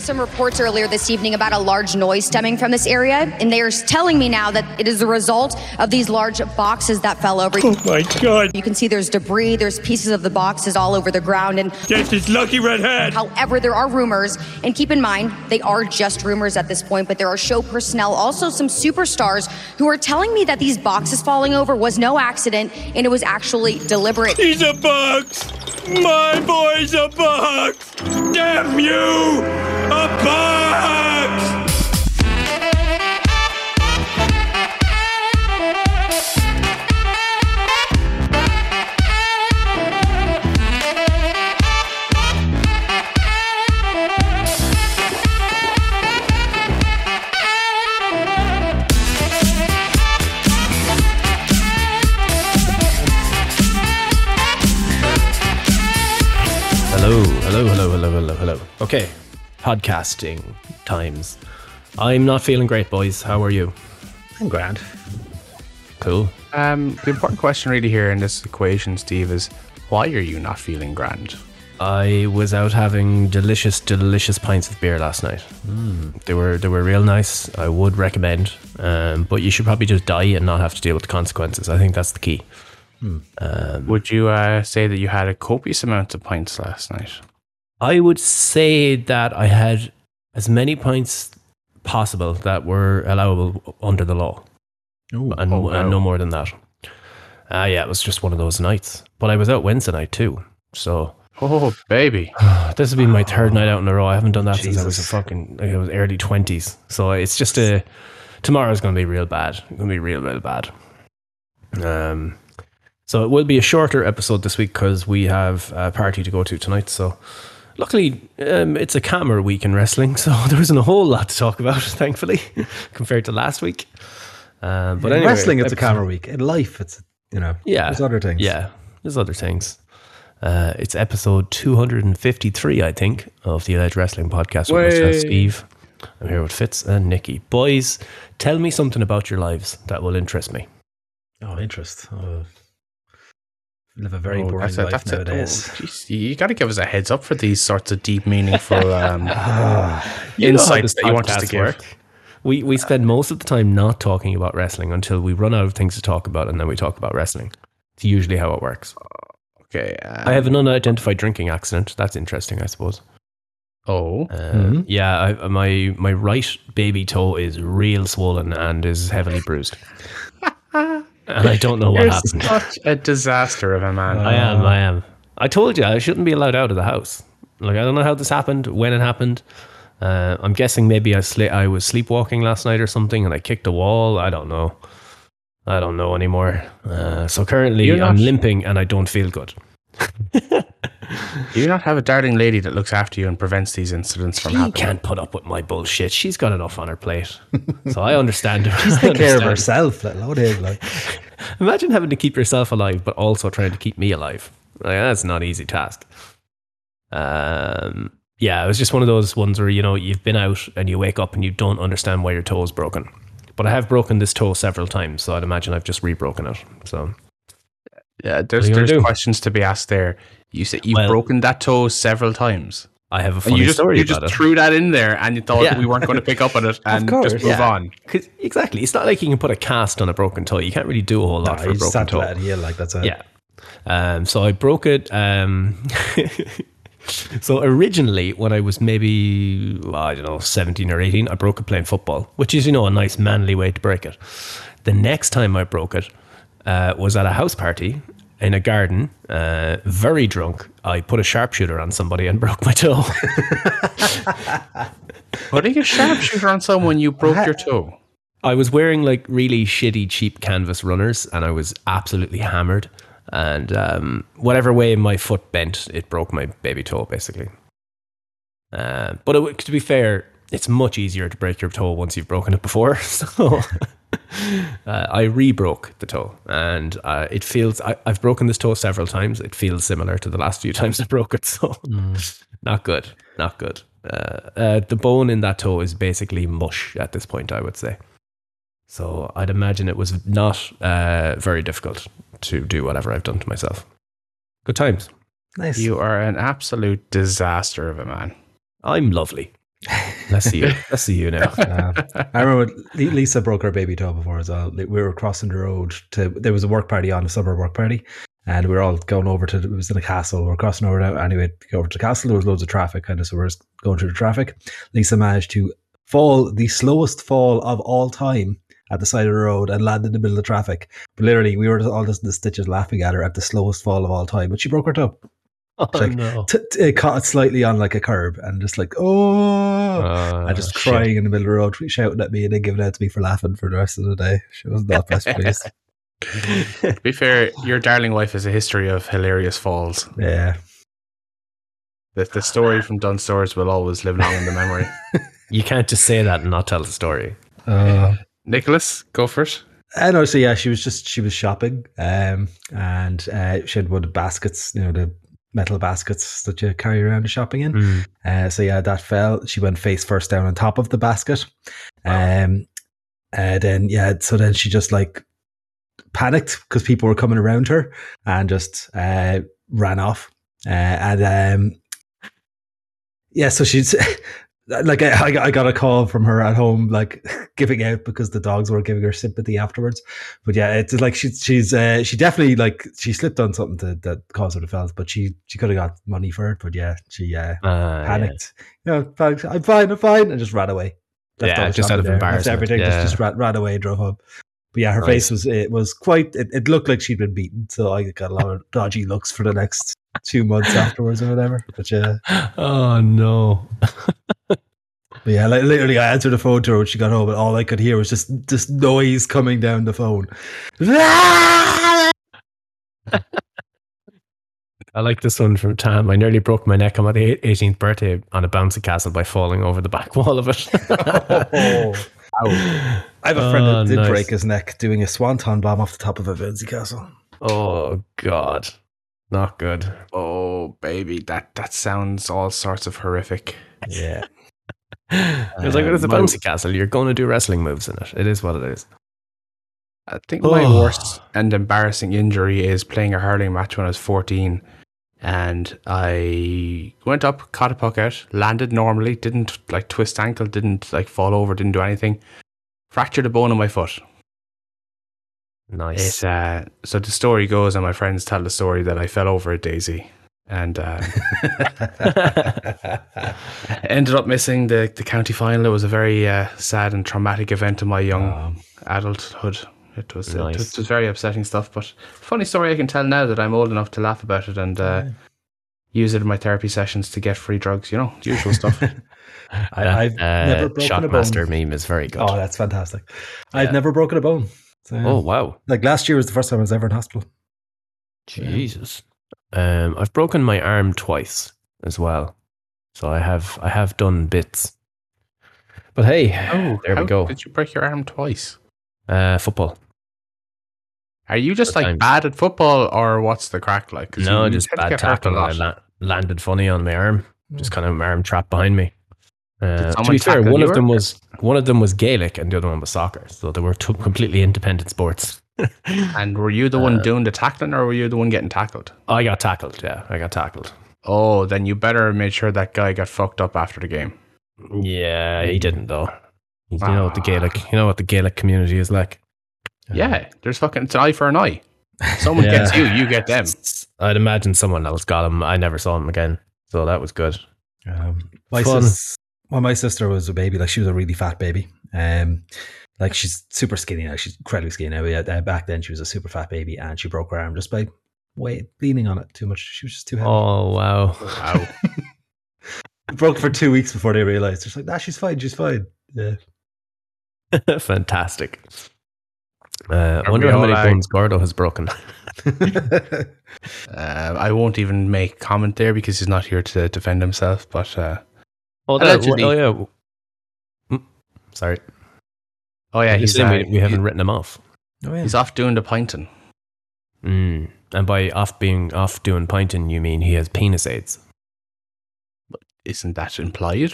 were some reports earlier this evening about a large noise stemming from this area, and they are telling me now that it is the result of these large boxes that fell over. Oh my god! You can see there's debris, there's pieces of the boxes all over the ground, and this lucky redhead! however, there are rumors, and keep in mind, they are just rumors at this point, but there are show personnel, also some superstars, who are telling me that these boxes falling over was no accident and it was actually deliberate. He's a box! My boy's a box! Damn you! Hello, hello, hello, hello, hello. Okay, podcasting times. I'm not feeling great, boys. How are you? I'm grand. Cool. Um, the important question really here in this equation, Steve, is why are you not feeling grand? I was out having delicious, delicious pints of beer last night. They were they were real nice. I would recommend, um, but you should probably just die and not have to deal with the consequences. I think that's the key. Would you uh, say that you had a copious amount of pints last night? I would say that I had as many pints possible that were allowable under the law. Ooh, and, Oh, wow. and no more than that. Ah, yeah, it was just one of those nights. But I was out Wednesday night too, so Oh, baby. this has been my third night out in a row. I haven't done that since I was a fucking like I was early twenties. So it's just a tomorrow's going to be real bad. It's going to be real, real bad. Um, so it will be a shorter episode this week because we have a party to go to tonight. So luckily, um, it's a camera week in wrestling, so there isn't a whole lot to talk about, thankfully, compared to last week. Um, but in anyway, wrestling, it's a episode- camera week. In life, it's you know, yeah. there's other things. Yeah, there's other things. Uh, it's episode 253, I think, of the Alleged Wrestling Podcast with myself, Steve. I'm here with Fitz and Nikki. Boys, tell me something about your lives that will interest me. Oh, interest. Oh. Live a very Oh, boring that's a- life that's a- nowadays. oh, geez, you got to give us a heads up for these sorts of deep, meaningful um, You insights that you want us to podcast give. work. We, we spend most of the time not talking about wrestling until we run out of things to talk about and then we talk about wrestling. It's usually how it works. Okay. Um, I have an unidentified drinking accident. That's interesting, I suppose. Oh, Uh, Mhm. Yeah, I, my my right baby toe is real swollen and is heavily bruised, and I don't know what you're happened. such a disaster of a man. I am, I am. I told you I shouldn't be allowed out of the house. Like I don't know how this happened, when it happened. Uh, I'm guessing maybe I sli- I was sleepwalking last night or something, and I kicked a wall. I don't know. I don't know anymore. Uh, so currently, I'm limping and I don't feel good. Do you not have a darling lady that looks after you and prevents these incidents from She happening? can't put up with my bullshit. She's got enough on her plate, so I understand her. She's I take care of herself, let alone him. Like, Imagine having to keep yourself alive, but also trying to keep me alive. Like, that's not an easy task. Um, yeah, it was just one of those ones where you know you've been out and you wake up and you don't understand why your toe is broken. But I have broken this toe several times, so I'd imagine I've just rebroken it. So Yeah, there's you there's do? questions to be asked there. You said you've Well- broken that toe several times. I have a And funny you just story you about just it. threw that in there and you thought Yeah. we weren't going to pick up on it and course, just move yeah. on. 'Cause- exactly, it's not like you can put a cast on a broken toe. You can't really do a whole lot nah, for a broken toe. let it. Like that's it. Yeah. Um, so I broke it. Um, so originally, when I was maybe, well, I don't know, 17 or 18, I broke it playing football, which is, you know, a nice manly way to break it. The next time I broke it uh, was at a house party in a garden, uh, very drunk. I put a sharpshooter on somebody and broke my toe. Putting a sharpshooter on someone you broke your toe. I was wearing like really shitty, cheap canvas runners, and I was absolutely hammered. And um, whatever way my foot bent, it broke my baby toe, basically. Uh, but it, to be fair, it's much easier to break your toe once you've broken it before. So uh, I re-broke the toe, and uh, it feels. I, I've broken this toe several times. It feels similar to the last few times I broke it. So not good, not good. Uh, uh, the bone in that toe is basically mush at this point. I would say. So I'd imagine it was not uh, very difficult to do whatever I've done to myself. Good times. Nice. You are an absolute disaster of a man. I'm lovely. Let's see you. Let's see you now. Um, I remember Lisa broke her baby toe before as well. We were crossing the road to there was a work party on a summer work party, and we were all going over to it was in a castle. We are crossing over now anyway to go over to the castle. There was loads of traffic, kind of, so we we're just going through the traffic. Lisa managed to fall the slowest fall of all time at the side of the road and landed in the middle of traffic. But literally, we were all just in the stitches laughing at her at the slowest fall of all time. But she broke her toe. Oh, like, no. T- t- it caught slightly on like a curb and just like, oh, Oh, and just shit. crying in the middle of the road, shouting at me and then giving out to me for laughing for the rest of the day. She was not best pleased. To be fair, your darling wife has a history of hilarious falls. Yeah. The, the story from Dunnes Stores will always live long in the memory. You can't just say that and not tell the story. Uh, Nicholas, go first. it. and also, yeah, she was just, she was shopping um, and uh, she had one of the baskets, you know, the metal baskets that you carry around the shopping in. Mm. Uh, so yeah, that fell. She went face first down on top of the basket. Um, uh, then yeah, so then she just like panicked because people were coming around her and just uh, ran off. Uh, and um, yeah, so she's like I, I got- a call from her at home, like giving out because the dogs were giving her sympathy afterwards. But yeah, it's like she's she's uh, she definitely like she slipped on something to, that caused her to fall, but she she could have got money for it. But yeah, she uh, yeah. panicked. You know, panicked, I'm fine, I'm fine, and just ran away. Yeah, just out of there, left embarrassment, everything, yeah. just, just ran, ran away, drove home. But yeah, her Nice. face was it was quite. It, it looked like she'd been beaten, so I got a lot of dodgy looks for the next two months afterwards or whatever. But yeah, Oh no. but yeah, like, literally, I answered the phone to her when she got home, and all I could hear was just this noise coming down the phone. I like this one from Tam. I nearly broke my neck on my 18th birthday on a bouncy castle by falling over the back wall of it. Oh. I have a friend Oh, that ah, did nice. break his neck doing a swanton bomb off the top of a bouncy castle. oh god, not good. Oh, baby, that that sounds all sorts of horrific. Yeah, It was like it's a my- bouncy castle. You're going to do wrestling moves in it. It is what it is. I think my Oh. worst and embarrassing injury is playing a hurling match when I was 14. And I went up, caught a puck out, landed normally, didn't like twist ankle, didn't like fall over, didn't do anything. Fractured a bone in my foot. Nice. It, uh, so the story goes, and my friends tell the story that I fell over a Daisy and uh, ended up missing the, the county final. It was a very uh, sad and traumatic event in my young Um, adulthood. It was, Nice. it, was- it was very upsetting stuff, but funny story I can tell now that I'm old enough to laugh about it and uh, use it in my therapy sessions to get free drugs. You know, usual stuff. I, I've Uh, never broken a bone. Shotmaster meme is very good. Oh, that's fantastic. I've never broken a bone. So, oh wow. like last year was the first time I was ever in hospital. Jesus. Um, I've broken my arm twice as well, so I have I have done bits. But hey, oh, there how we go. Did you break your arm twice? Uh, football. Are you just Good like times. bad at football, or what's the crack like? 'Cause No, you just bad get hurt a tackle. I la- landed funny on my arm. Just kind of my arm trapped behind me. Uh, to be fair, one of them or- was one of them was Gaelic and the other one was soccer, so they were two completely independent sports. And were you the one Uh, doing the tackling, or were you the one getting tackled? I got tackled. Yeah, I got tackled. Oh, then you better make sure that guy got fucked up after the game. Yeah, he didn't though. You know what the Ah. Gaelic, you know what the Gaelic community is like. Yeah, there's fucking it's an eye for an eye. Someone Yeah. gets you, you get them. I'd imagine someone else got him. I never saw him again, so that was good. Um, Fun. Sis, well, my sister was a baby. Like she was a really fat baby. Um, like she's super skinny now. She's incredibly skinny now. But yeah, uh, back then she was a super fat baby, and she broke her arm just by weight leaning on it too much. She was just too heavy. Oh wow! Wow. Broke for two weeks before they realized. They're just like, nah, she's fine. She's fine. Yeah. Fantastic. Uh, I wonder how many bones Gordo has broken. Uh, I won't even make comment there because he's not here to defend himself. But uh, Oh, Allegedly. oh yeah. Mm, Sorry, oh yeah, he's he's uh, we, we haven't written him off. oh, yeah. he's off doing the pinting. Mm. And by off being off doing pinting, you mean he has penis AIDS? But Isn't that implied?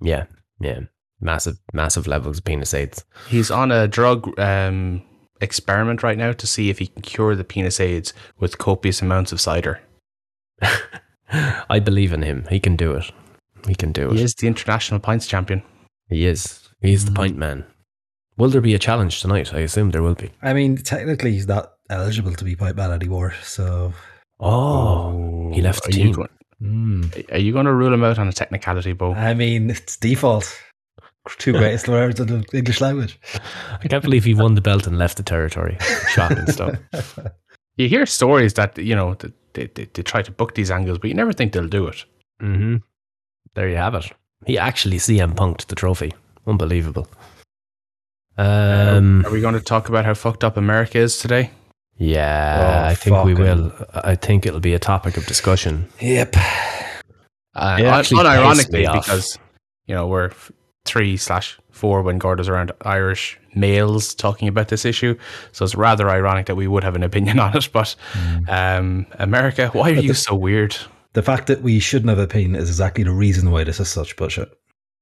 Yeah, yeah. Massive, massive levels of penis AIDS. He's on a drug um, experiment right now to see if he can cure the penis AIDS with copious amounts of cider. I believe in him. He can do it. He can do it. He is the international pints champion. He is. He's the point man. Will there be a challenge tonight? I assume there will be. I mean, technically, he's not eligible to be pipe man anymore. So, Oh, he left the Are you team. going- mm. Are you going to rule him out on a technicality, Bo? I mean, it's default. Two greatest words of the English language. I can't believe he won the belt and left the territory. Shocking stuff. You hear stories that you know they, they, they try to book these angles, but you never think they'll do it. hmm There you have it. He actually CM punked the trophy. Unbelievable. Um, Are we going to talk about how fucked up America is today? yeah, Oh, I think we will. I think it'll be a topic of discussion. Yep. Uh, It un- actually pissed unironically, me off. because you know we're three slash four when Gordo's around Irish males talking about this issue, so it's rather ironic that we would have an opinion on it. But um, America, why are you so weird? The fact that we shouldn't have opinion is exactly the reason why this is such bullshit.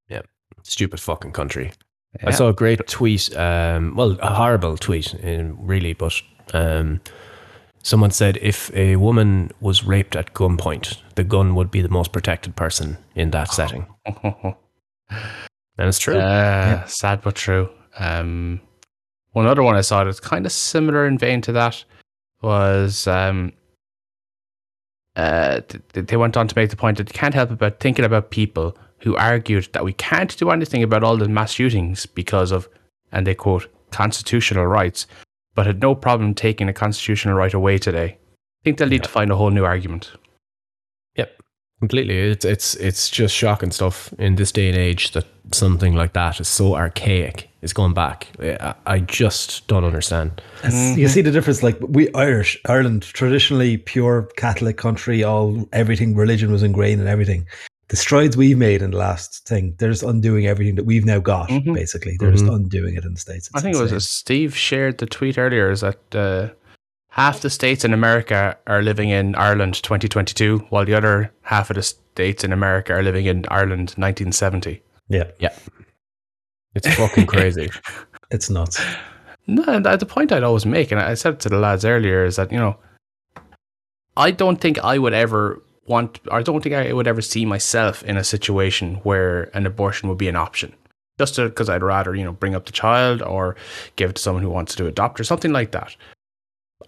Yeah. Stupid fucking country. Yeah. I saw a great tweet. Um, well, a horrible tweet, um, really, but um, someone said if a woman was raped at gunpoint, the gun would be the most protected person in that setting, and it's true. Uh, Sad but true. Um, one other one I saw that's kind of similar in vein to that was um, uh, th- th- they went on to make the point that you can't help but thinking about people who argued that we can't do anything about all the mass shootings because of, and they quote, constitutional rights, but had no problem taking a constitutional right away today. I think they'll need to find a whole new argument. Yep, completely. It's it's it's just shocking stuff in this day and age that something like that is so archaic. Is going back. I, I just don't understand. It's- You see the difference, like we Irish, Ireland, traditionally pure Catholic country, all everything religion was ingrained in everything. The strides we've made in the last thing, they're just undoing everything that we've now got. Mhm. Basically, they're just Mhm. undoing it in the states. I It's think it was insane. uh, Steve shared the tweet earlier is that uh, half the states in America are living in Ireland 2022, while the other half of the states in America are living in Ireland 1970. Yeah, yeah, It's fucking crazy. it's nuts. No, and the point I'd always make, and I said it to the lads earlier, is that you know, I don't think I would ever want, or I don't think I would ever see myself in a situation where an abortion would be an option. Just because I'd rather you know bring up the child or give it to someone who wants to adopt or something like that.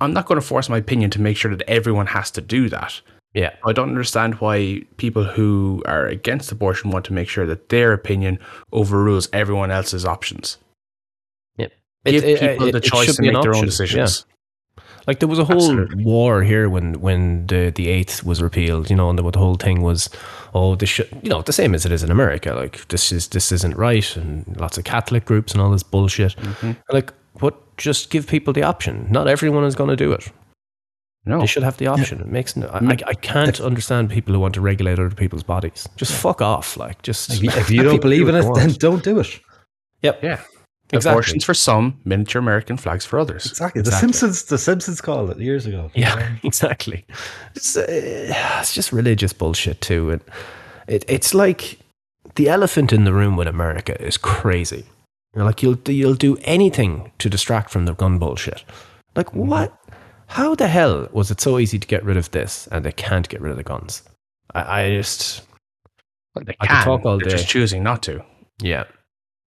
I'm not going to force my opinion to make sure that everyone has to do that. Yeah. I don't understand why people who are against abortion want to make sure that their opinion overrules everyone else's options. Yep. Give It- people it- the it choice to make their own decisions. Like there was a whole Absolutely. war here when when the the eighth was repealed, you know, and the, the whole thing was, oh, this should, you know, the same as it is in America. Like this is this isn't right, and lots of Catholic groups and all this bullshit. Mm-hmm. Like, what? Just give people the option. Not everyone is going to do it. No, They should have the option. It makes no. I, I, I can't understand people who want to regulate other people's bodies. Just fuck off. Like, just If you, if you don't people believe do in it, then don't do it. Yep. yeah. Exactly. Abortions for some, miniature American flags for others. Exactly. The Exactly. Simpsons. The Simpsons called it years ago. Yeah, exactly. It's, uh, it's just religious bullshit too, and it, it's like the elephant in the room with America is crazy. You're like you'll you'll do anything to distract from the gun bullshit. Like Mm-hmm. what? How the hell was it so easy to get rid of this, and they can't get rid of the guns? I, I just Well, they I can. could talk all They're day. just choosing not to. yeah.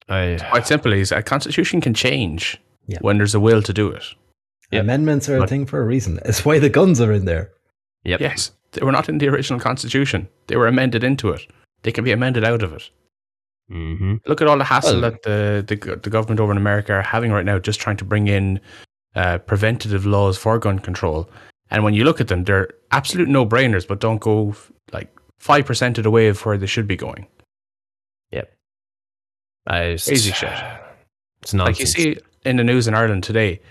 I Quite simply, is a constitution can change Yeah. when there's a will to do it. Yep. Amendments are a thing for a reason. It's why the guns are in there. yep. Yes, they were not in the original constitution. They were amended into it. They can be amended out of it. Mm-hmm. Look at all the hassle Well- that the, the the government over in America are having right now, just trying to bring in uh, preventative laws for gun control. And when you look at them, they're absolute no brainers, but don't go like five percent of the way of where they should be going. Yep. I just, Crazy shit. It's nonsense. Like you see in the news in Ireland today,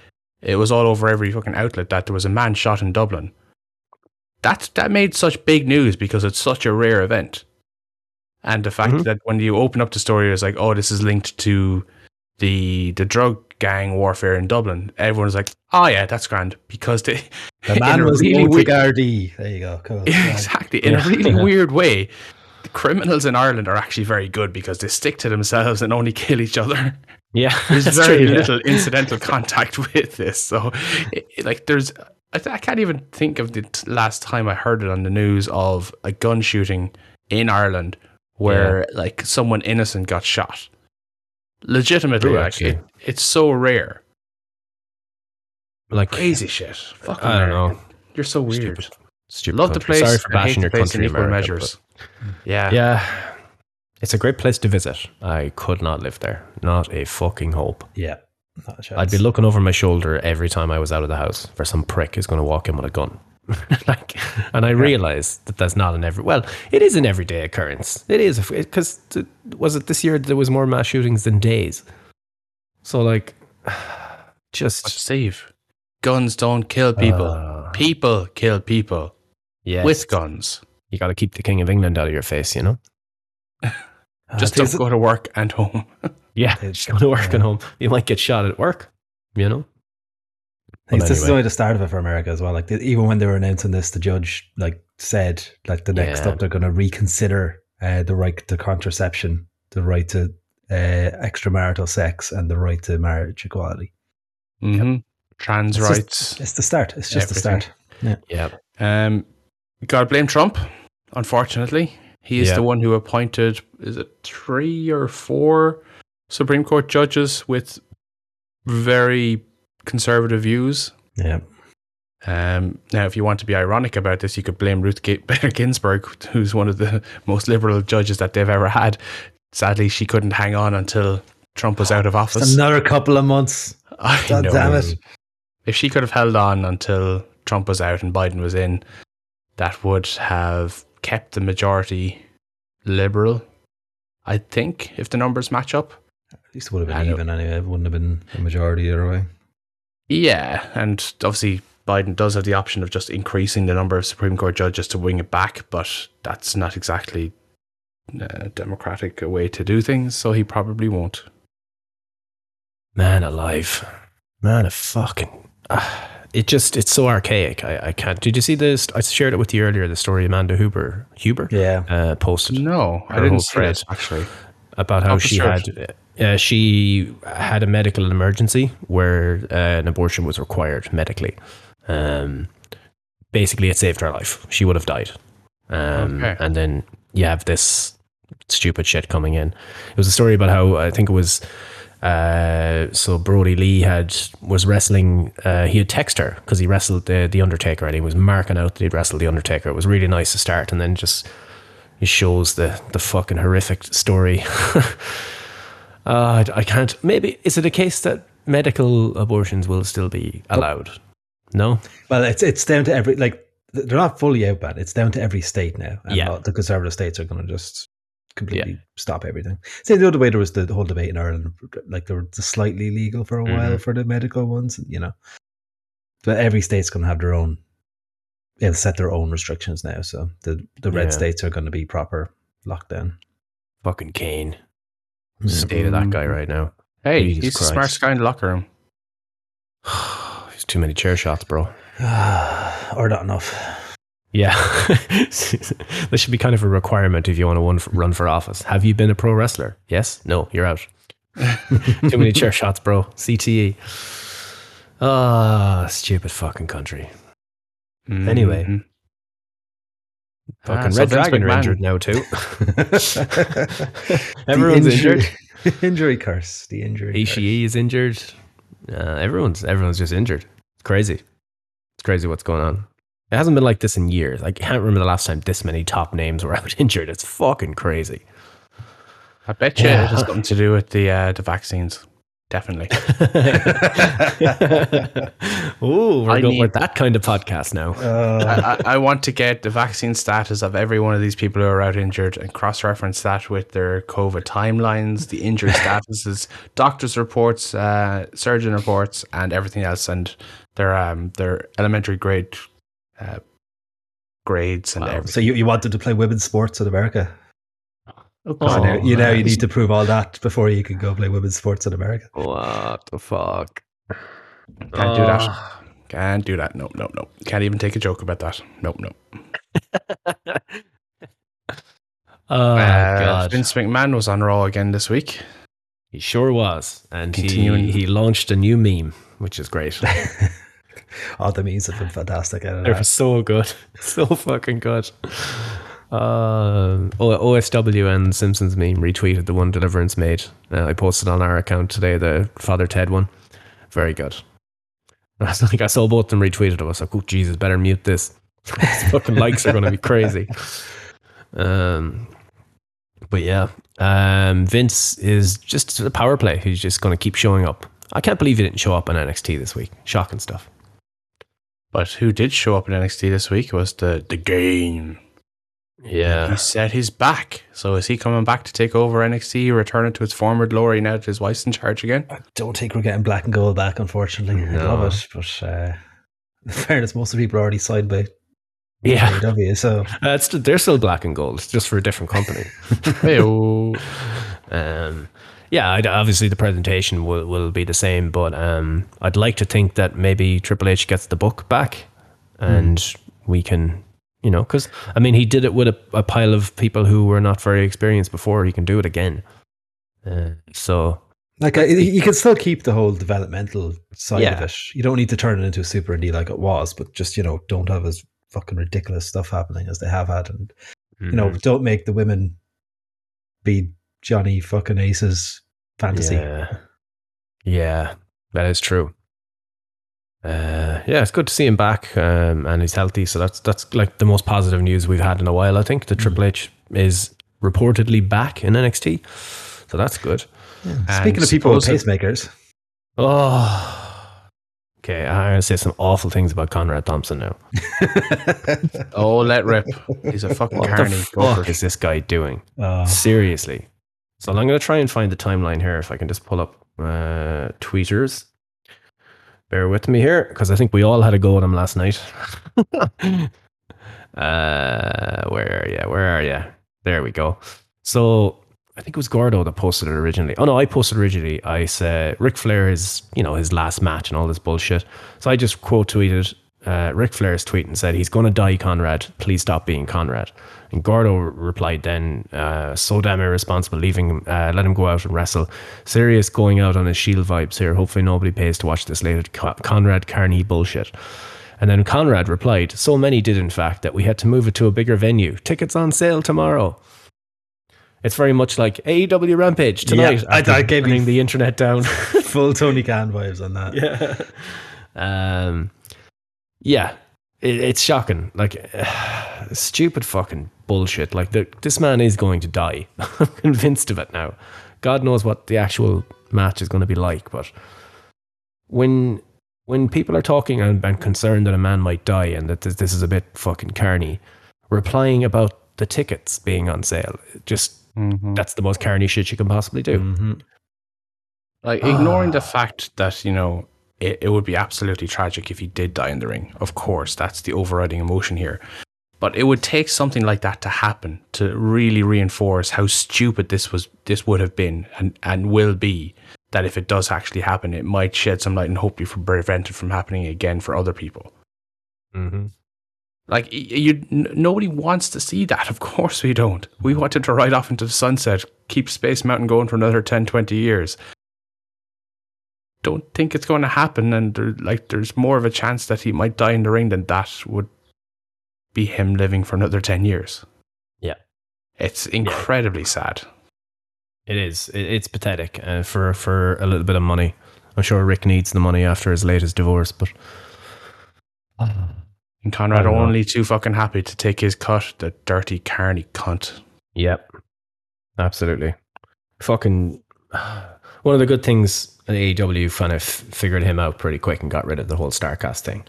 it was all over every fucking outlet that there was a man shot in Dublin. That that made such big news because it's such a rare event, and the fact Mhm. that when you open up the story, it's like, oh, this is linked to the the drug gang warfare in Dublin. Everyone's like, oh yeah, that's grand because they The man was really weird-. There you go. Cool. exactly in Yeah. a really weird way. The criminals in Ireland are actually very good because they stick to themselves and only kill each other. yeah, there's very true, yeah. little incidental contact with this. So, it, it- like, there's, I, th- I can't even think of the t- last time I heard it on the news of a gun shooting in Ireland where like someone innocent got shot. Legitimately, True, like actually. it, it's so rare. Like Crazy shit. Fucking I don't American. know. You're so weird. Stupid. Stupid. Love the place. Sorry for and hate bashing your place country, in equal America, measures. Yeah. Yeah, it's a great place to visit. I could not live there. Not a fucking hope. Yeah. Not a chance. I'd be looking over my shoulder every time I was out of the house for some prick who's going to walk in with a gun. like, and I realize that that's not an every. Well, it is an everyday occurrence. It is because was it this year that there was more mass shootings than days. So like, But just Steve, guns don't kill people. Uh, people kill people yes, with guns. You got to keep the king of England out of your face, you know. Just Uh, don't go to work and home. Yeah, just go to work and home. You might get shot at work, you know. I think But this is anyway. only the start of it for America as well. Like the, even when they were announcing this, the judge like said like the next Yeah. up they're going to reconsider uh, the right to contraception, the right to uh, extramarital sex, and the right to marriage equality. hmm Trans It's just- rights. It's the start. It's just Everything. the start. Yeah, Um, gotta blame Trump. Unfortunately, he is Yeah. the one who appointed. Is it three or four Supreme Court judges with very conservative views? Yeah. Um, now, if you want to be ironic about this, you could blame Ruth G- Bader Ginsburg, who's one of the most liberal judges that they've ever had. Sadly, she couldn't hang on until Trump was out of It's office. another couple of months. I God know. damn it. If she could have held on until Trump was out and Biden was in, that would have kept the majority liberal. I think if the numbers match up. At least it would have been even anyway. It wouldn't have been a majority either way. Yeah, and obviously Biden does have the option of just increasing the number of Supreme Court judges to wing it back, but that's not exactly a democratic way to do things, so he probably won't. man alive, man of fucking. ah, it just it's so archaic. I, I can't. Did you see this? I shared it with you earlier. The story Amanda Huber Huber Yeah. uh, posted. No, I didn't whole see thread. this actually. about how she sure. had uh, she had a medical emergency where uh, an abortion was required medically. Um, basically, it saved her life. She would have died. Um, Okay. And then you have this stupid shit coming in. It was a story about how I think it was. Uh, so Brodie Lee had was wrestling. Uh, he had texted her because he wrestled the the Undertaker, and he was marking out that he'd wrestled the Undertaker. It was really nice to start, and then just it shows the the fucking horrific story. uh, I, I can't. Maybe is it a case that medical abortions will still be allowed? No. Well, it's it's down to every like they're not fully out bad. It's down to every state now. And Yeah. the conservative states are going to just completely stop everything. See, the other way there was the whole debate in Ireland, like they were slightly legal for a while Mhm. for the medical ones, you know. But every state's going to have their own. They'll set their own restrictions now. So the the red Yeah. states are going to be proper lockdown. Fucking Kane. State of that guy right now. Hey, Jesus he's the Christ. smartest guy in the locker room. he's too many chair shots, bro. or not enough. Yeah, this should be kind of a requirement if you want to run for, run for office. Have you been a pro wrestler? Yes. No. You're out. Too many chair shots, bro. CTE. Ah, stupid fucking country. Anyway. Fucking Ah, so Red Vince Dragon are injured now too. Everyone's injury- injured. injury curse. The injury. Ishii is injured. Uh, everyone's everyone's just injured. It's crazy. It's crazy what's going on. It hasn't been like this in years. I can't remember the last time this many top names were out injured. It's fucking crazy. I bet you Yeah. it has something to do with the uh, the vaccines. Definitely. oh, we're I going need- with that kind of podcast now. Uh, I, I- want to get the vaccine status of every one of these people who are out injured and cross reference that with their COVID timelines, the injury statuses, doctors' reports, uh, surgeon reports, and everything else, and their um their elementary grade uh, grades and Wow. everything. so you, you wanted to play women's sports in America? Oh, Oh, now, you know you need to prove all that before you can go play women's sports in America. What the fuck? Can't do that. Oh. Can't do that. Nope, nope, nope. Can't even take a joke about that. Nope, nope. Oh, Uh, God. Vince McMahon was on Raw again this week. He sure was. And Continuing- he, he launched a new meme, which is great. All the memes have been fantastic. They're so good. So fucking good. Uh, OSW and Simpsons meme retweeted the one Deliverance made. Uh, I posted on our account today the Father Ted one. Very good. I was like, I saw both of them retweeted. I was like, oh Jesus, better mute this. Fucking likes are going to be crazy. Um, but yeah, um, Vince is just a power play. He's just going to keep showing up. I can't believe he didn't show up on NXT this week. Shocking stuff. But who did show up in NXT this week was the the game. Yeah. He said he's back. So is he coming back to take over NXT, return it to its former glory now that his wife's in charge again? I don't think we're getting black and gold back, unfortunately. I love it, but uh, in fairness, most of the people are already signed by Yeah. AEW, so Uh, it's, they're still black and gold, just for a different company. Hey-o. um, yeah, I'd, obviously the presentation will, will be the same, but um, I'd like to think that maybe Triple H gets the book back and we can, you know, because I mean, he did it with a, a pile of people who were not very experienced before. He can do it again. Uh, so, like I, you can still keep the whole developmental side Yeah. of it. You don't need to turn it into a super indie like it was, but just you know, don't have as fucking ridiculous stuff happening as they have had, and you know, mhm. don't make the women be Johnny fucking Ace's fantasy. Yeah. Yeah, that is true. Uh, yeah, it's good to see him back, um, and he's healthy. So that's that's like the most positive news we've had in a while. I think the Triple H is reportedly back in NXT, so that's good. Speaking of people with suppose pacemakers, Oh, okay. I'm gonna say some awful things about Conrad Thompson now. Oh, let rip. He's a fucking What carny. the fuck is this guy doing? uh, Seriously. So I'm going to try and find the timeline here if I can just pull up uh, tweeters. Bear with me here because I think we all had a go at him last night. uh, where are you? Where are you? There we go. So I think it was Gordo that posted it originally. Oh no, I posted originally. I said Ric Flair is, you know, his last match and all this bullshit. So I just quote tweeted uh, Ric Flair's tweet and said, "He's going to die, Conrad. Please stop being Conrad." And Gordo replied then, uh, "So damn irresponsible, leaving him. Uh, let him go out and wrestle. Serious going out on his Shield vibes here. Hopefully nobody pays to watch this later. Co- Conrad Carney bullshit." And then Conrad replied, "So many did, in fact, that we had to move it to a bigger venue. Tickets on sale tomorrow." It's very much like AEW Rampage tonight. Yeah, I- I gave the internet down. full Tony Khan vibes on that. yeah. Um, yeah, it, it's shocking. Like, stupid fucking bullshit. Like, the, this man is going to die. I'm convinced of it now. God knows what the actual match is going to be like, but when when people are talking and, and concerned that a man might die and that this, this is a bit fucking carny, replying about the tickets being on sale, just Mhm. that's the most carny shit you can possibly do. hmm Like ignoring the fact that you know it, it would be absolutely tragic if he did die in the ring. Of course, that's the overriding emotion here. But it would take something like that to happen to really reinforce how stupid this was. This would have been and and will be. That if it does actually happen, it might shed some light and hopefully for prevent it from happening again for other people. Mm-hmm. Like you, nobody wants to see that. Of course we don't. We wanted to ride off into the sunset, keep Space Mountain going for another 10, 20 years. Don't think it's going to happen, and there, like there's more of a chance that he might die in the ring than that would be him living for another ten years. Yeah. it's incredibly sad. It is. It's pathetic uh, for for a little bit of money. I'm sure Ric needs the money after his latest divorce, but And Conrad I don't know. only too fucking happy to take his cut. The dirty carny cunt. yep, absolutely. Fucking one of the good things AEW kind of figured him out pretty quick and got rid of the whole Starcast thing.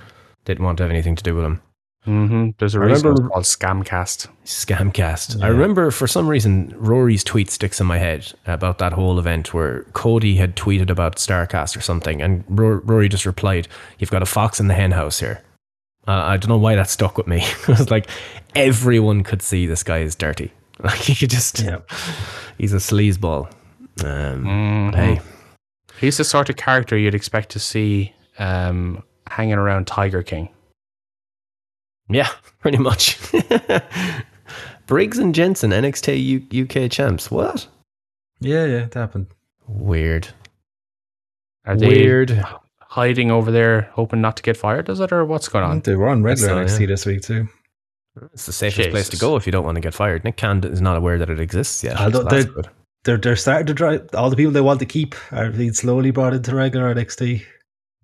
Didn't want to have anything to do with him. Mm-hmm. There's a I reason remember- it's called Scamcast. Scamcast. I remember for some reason Rory's tweet sticks in my head about that whole event where Cody had tweeted about Starcast or something, and Rory just replied, "You've got a fox in the hen house here." Uh, I don't know why that stuck with me. it was like everyone could see this guy is dirty. Like he could just, Yeah. he's a sleazeball. Um, Mhm. Hey, He's the sort of character you'd expect to see um, hanging around Tiger King. yeah, pretty much. Briggs and Jensen, NXT U- UK champs. What? Yeah, yeah, it happened. Weird. Are they Weird. hiding over there, hoping not to get fired? Is it, or what's going on? they were on regular so, NXT yeah. this week too. It's the safest Jesus. place to go if you don't want to get fired. Nick Khan is not aware that it exists yet. Although so that's they're- They're they're starting to try all the people they want to keep are being slowly brought into regular NXT.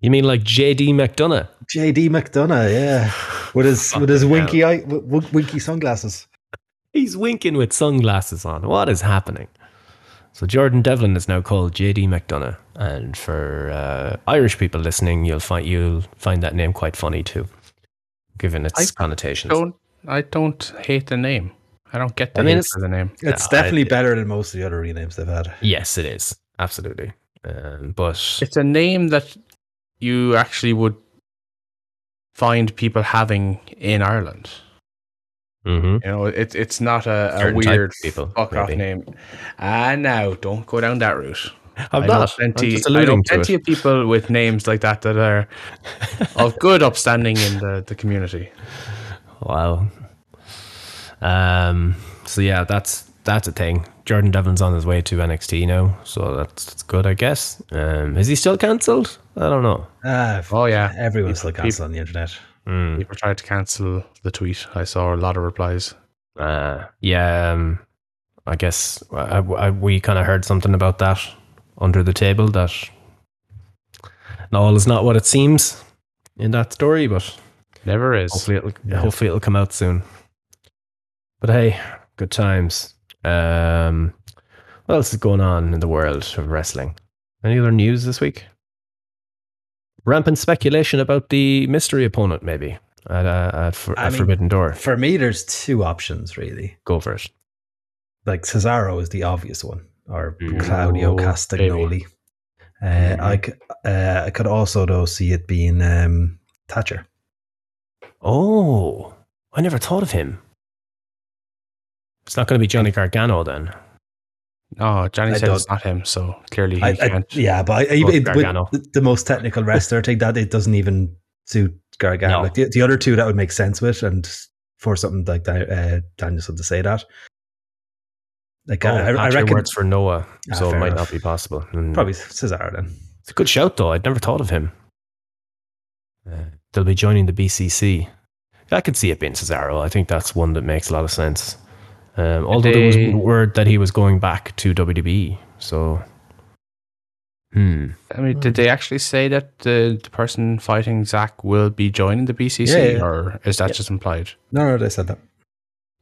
You mean like JD McDonagh? JD McDonagh, yeah, with his with his winky eye, w- w- winky sunglasses. He's winking with sunglasses on. What is happening? So Jordan Devlin is now called JD McDonagh, and for uh, Irish people listening, you'll find you'll find that name quite funny too, given its I connotations. Don't I don't hate the name. I don't get the I mean, it's- for the name. It's No, I- definitely better than most of the other renames they've had. Yes, it is absolutely. Um, but It's a name that you actually would find people having in Ireland. Mhm. You know, it's it's not a, a weird people, fuck off name. Ah, now don't go down that route. I'm I know not. plenty, I'm just I know alluding to plenty it. of people with names like that that are of good upstanding in the, the community. Wow. Um. So yeah, that's that's a thing. Jordan Devlin's on his way to NXT now, so that's, that's good, I guess. Um, is he still cancelled? I don't know. Ah, Oh yeah, everyone's still People- cancelled on the internet. Hmm. people tried to cancel the tweet. I saw a lot of replies. Uh, yeah, um, I guess I, I, we kind of heard something about that under the table that all is not what it seems in that story, but Never is. hopefully it'll Yeah. hopefully it'll come out soon. But hey, good times. Um, what else is going on in the world of wrestling? Any other news this week? Rampant speculation about the mystery opponent, maybe at, uh, at, For- at mean- Forbidden Door. For me, there's two options really. Go for it. Like Cesaro is the obvious one, or Mm. Claudio Castagnoli. Uh, Mm-hmm. I c- uh, I could also though see it being um, Thatcher. Oh, I never thought of him. It's not going to be Johnny Gargano then. Oh, Johnny I said it's don't- him, so clearly he I, I, can't. yeah, but I, I, it, Gargano. with the, the most technical wrestler, I think that it doesn't even suit Gargano. No. Like the, the other two, that would make sense with, and for something like that, uh, Danielson to say that. Like Oh, I, I Thatcher reckon works for Noah, Ah, so it might enough. not be possible. Mm. probably Cesaro then. It's a good shout, though. I'd never thought of him. Uh, they'll be joining the BCC. I could see it being Cesaro. I think that's one that makes a lot of sense. Um, although there was word that he was going back to WWE, so hmm. I mean, did they actually say that the, the person fighting Zack will be joining the BCC, Yeah, yeah. or is that Yeah. just implied? No, no, they said that,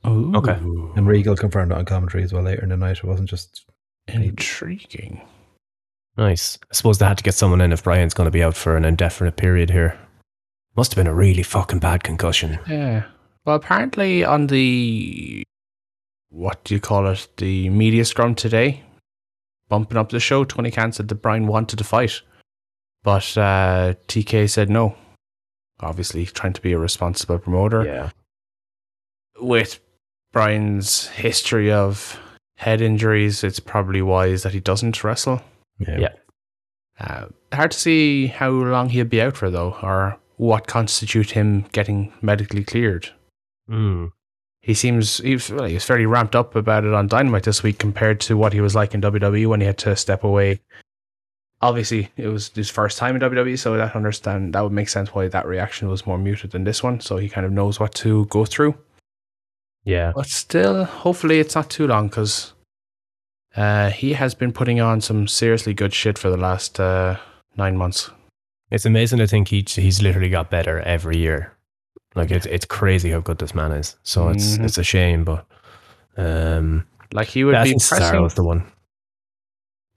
Oh, Okay. and Regal confirmed it on commentary as well later in the night. It wasn't just Intriguing. Nice. I suppose they had to get someone in if Brian's going to be out for an indefinite period here. Must have been a really fucking bad concussion. Yeah. Well, apparently on the what do you call it? The media scrum today, bumping up the show. Tony Khan said that Brian wanted to fight, but uh, TK said no. Obviously, trying to be a responsible promoter. Yeah. With Brian's history of head injuries, it's probably wise that he doesn't wrestle. yeah. Yeah. Uh, hard to see how long he'll be out for, though, or what constitute him getting medically cleared. Mm. He seems he was, well, he was fairly ramped up about it on Dynamite this week compared to what he was like in WWE when he had to step away. Obviously, it was his first time in WWE, so that understand that would make sense why that reaction was more muted than this one. So he kind of knows what to go through. Yeah. But still, hopefully, it's not too long because uh, he has been putting on some seriously good shit for the last uh, nine months. It's amazing to think he, he's literally got better every year. Like it's it's crazy how good this man is. So it's Mhm. it's a shame, but um, Like he would yeah, be pressing, Cesaro's the one.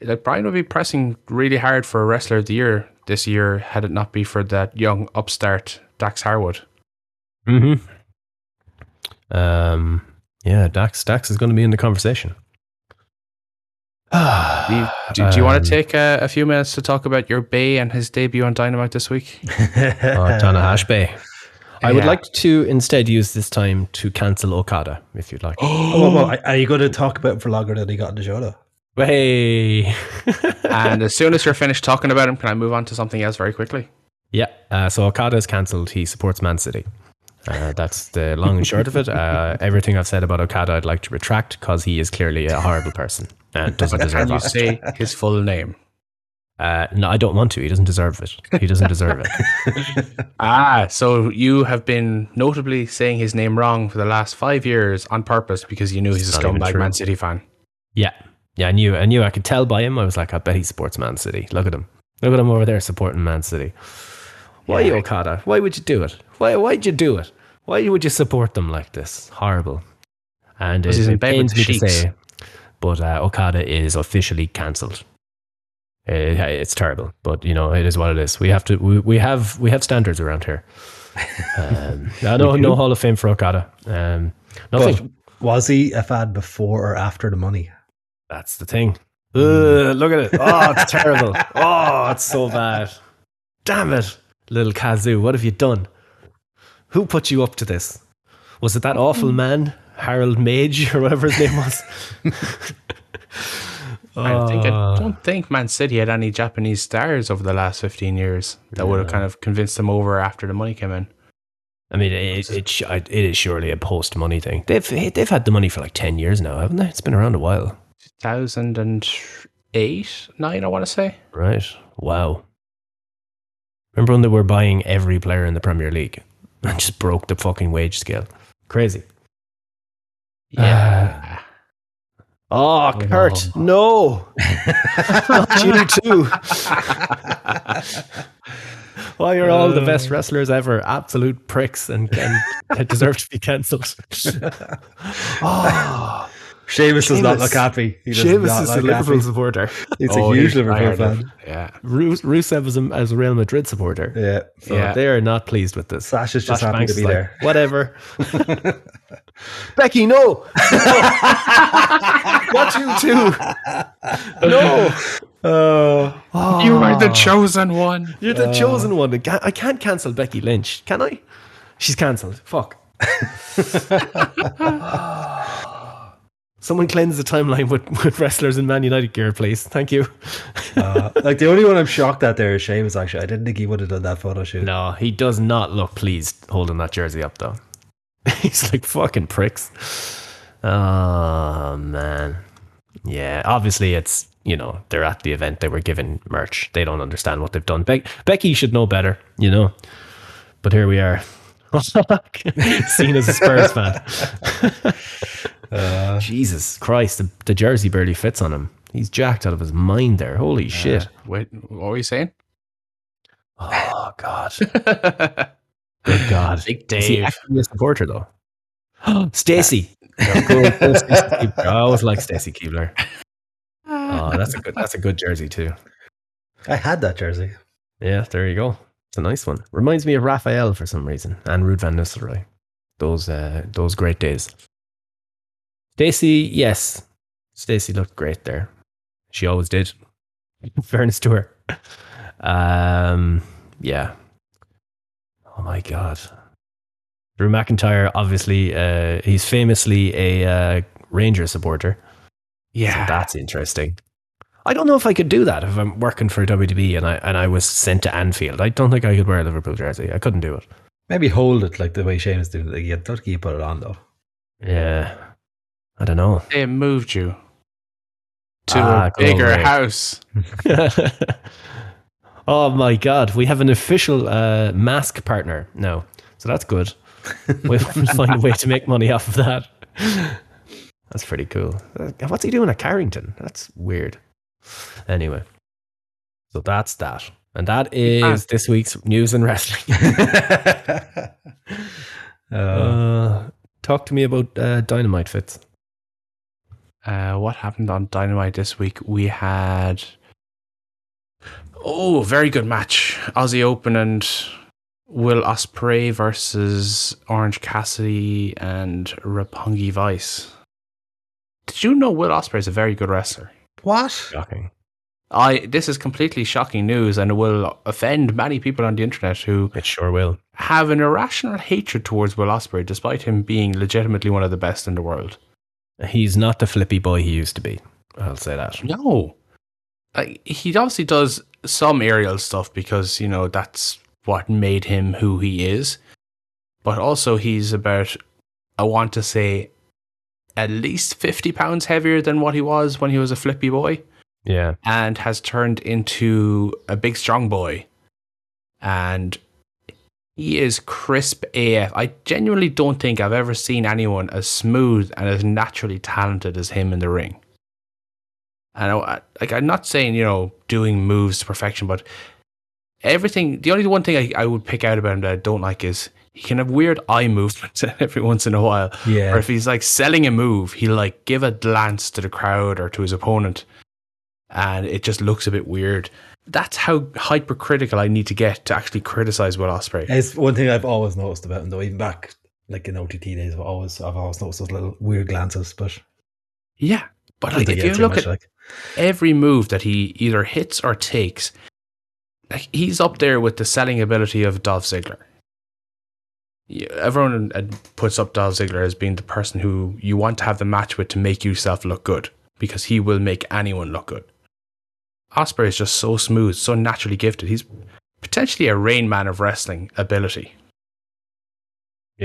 like Brian would be pressing really hard for a wrestler of the year this year had it not be for that young upstart Dax Harwood. Mm-hmm. Um, yeah, Dax Dax is going to be in the conversation. Do you, do, do you want Um, to take a, a few minutes to talk about your Bay and his debut on Dynamite this week? Oh, Tanahashi Bay. I would like to instead use this time to cancel Okada, if you'd like. Oh, well, well, are you going to talk about him for longer than he got in the show, though? Hey. and as soon as you're finished talking about him, can I move on to something else very quickly? yeah, uh, so Okada is cancelled. He supports Man City. Uh, that's the long and short of it. Uh, everything I've said about Okada, I'd like to retract because he is clearly a horrible person and doesn't But deserve can you say his full name? Uh, no, I don't want to. He doesn't deserve it. He doesn't deserve it. Ah, so you have been notably saying his name wrong for the last five years on purpose because you knew he's a scumbag. Man City fan. Yeah. Yeah, I knew. I knew. I could tell by him. I was like, I bet he supports Man City. Look at him. Look at him over there supporting Man City. Why, Yeah. Okada? Why would you do it? Why? Why'd you do it? Why would you support them like this? Horrible. And it, it pains me to say, but uh, Okada is officially cancelled. It, it's terrible, but you know it is what it is. We have to. We, we have we have standards around here. Um, no, no, no Hall of Fame for Okada. Um, nothing. But was he a fan before or after the money? That's the thing. Ugh, look at it. Oh, it's terrible. Oh, it's so bad. Damn it, little Kazoo. What have you done? Who put you up to this? Was it that awful man, Harold Meij, or whatever his name was? I think I Oh. don't think Man City had any Japanese stars over the last fifteen years that would have kind of convinced them over after the money came in. I mean, it, it, it is surely a post money thing. They've they've had the money for like 10 years now, haven't they? It's been around a while. Two thousand and eight, nine, I want to say. Right. Wow. Remember when they were buying every player in the Premier League and just broke the fucking wage scale? Crazy. Yeah. Uh, Oh, oh Kurt, no. Not you too. Why are all the best uh. wrestlers ever absolute pricks and, and deserve to be cancelled? Ah. oh, Sheamus does not look happy. He does Sheamus is a Liverpool happy. supporter. He's Oh, a huge Liverpool fan. Yeah. Rus- Rusev is a, as a Real Madrid supporter. Yeah. So Yeah. they are not pleased with this. Sash is just Sasha happy Banks to is be like, there. Whatever. Becky, no. Not you too. No. Oh, You are the chosen one. You're the chosen one. I can't, I can't cancel Becky Lynch, can I? She's cancelled. Fuck. Someone cleanse the timeline with, with wrestlers in Man United gear, please. Thank you. uh, like the only one I'm shocked at there is Sheamus. Actually, I didn't think he would have done that photo shoot. No, he does not look pleased holding that jersey up, though. He's like fucking pricks. Oh, man. Yeah, obviously it's, you know, they're at the event, they were given merch. They don't understand what they've done. Be- Becky should know better, you know. But here we are. Seen as a Spurs fan. Uh, Jesus Christ, the, the jersey barely fits on him. He's jacked out of his mind there. Holy shit. Wait, what were you saying? Oh, God. Good God. Big Is he Dave. actually a supporter, though? Stacy. Yeah, cool, cool, Stacey I always like Stacy Keibler. Oh, that's a good. That's a good jersey too. I had that jersey. Yeah, there you go. It's a nice one. Reminds me of Raphael for some reason and Ruud van Nistelrooy. Those uh, those great days. Stacy, yes, Stacy looked great there. She always did. In fairness to her. Um, yeah. Oh my god. Drew McIntyre, obviously, uh, he's famously a uh, Ranger supporter. Yeah. So that's interesting. I don't know if I could do that if I'm working for WWE and I and I was sent to Anfield. I don't think I could wear a Liverpool jersey. I couldn't do it. Maybe hold it like the way Sheamus did. Like, you don't keep put it on though. Yeah. I don't know. They moved you to Ah, a bigger away. house. oh my god, we have an official uh, mask partner now. So that's good. We'll find a way to make money off of that. That's pretty cool. Uh, What's he doing at Carrington? That's weird. Anyway, so that's that. And that is this week's news and wrestling. uh, Uh, talk to me about uh, Dynamite Fits. Uh, what happened on Dynamite this week? We had oh, very good match. Aussie Open and Will Ospreay versus Orange Cassidy and Roppongi Vice. Did you know Will Ospreay is a very good wrestler? what? Shocking. I this is completely shocking news and it will offend many people on the internet who It sure will. have an irrational hatred towards Will Ospreay despite him being legitimately one of the best in the world. He's not the flippy boy he used to be. I'll say that. No. He obviously does some aerial stuff because, you know, that's what made him who he is. But also, he's about, I want to say, at least 50 pounds heavier than what he was when he was a flippy boy. Yeah. and has turned into a big strong boy. And he is crisp AF. I genuinely don't think I've ever seen anyone as smooth and as naturally talented as him in the ring. And I, like I'm not saying, you know, doing moves to perfection, but everything the only one thing I, I would pick out about him that I don't like is he can have weird eye movements every once in a while. Yeah. Or if he's like selling a move, he'll like give a glance to the crowd or to his opponent and it just looks a bit weird. That's how hypercritical I need to get to actually criticize Will Ospreay. It's one thing I've always noticed about him, though. Even back like in OTT days, I've always I've always noticed those little weird glances. But Yeah, but like if you look much, at like every move that he either hits or takes, like he's up there with the selling ability of Dolph Ziggler. Everyone uh, puts up Dolph Ziggler as being the person who you want to have the match with to make yourself look good because he will make anyone look good. Ospreay is just so smooth, so naturally gifted. He's potentially a Rain Man of wrestling ability.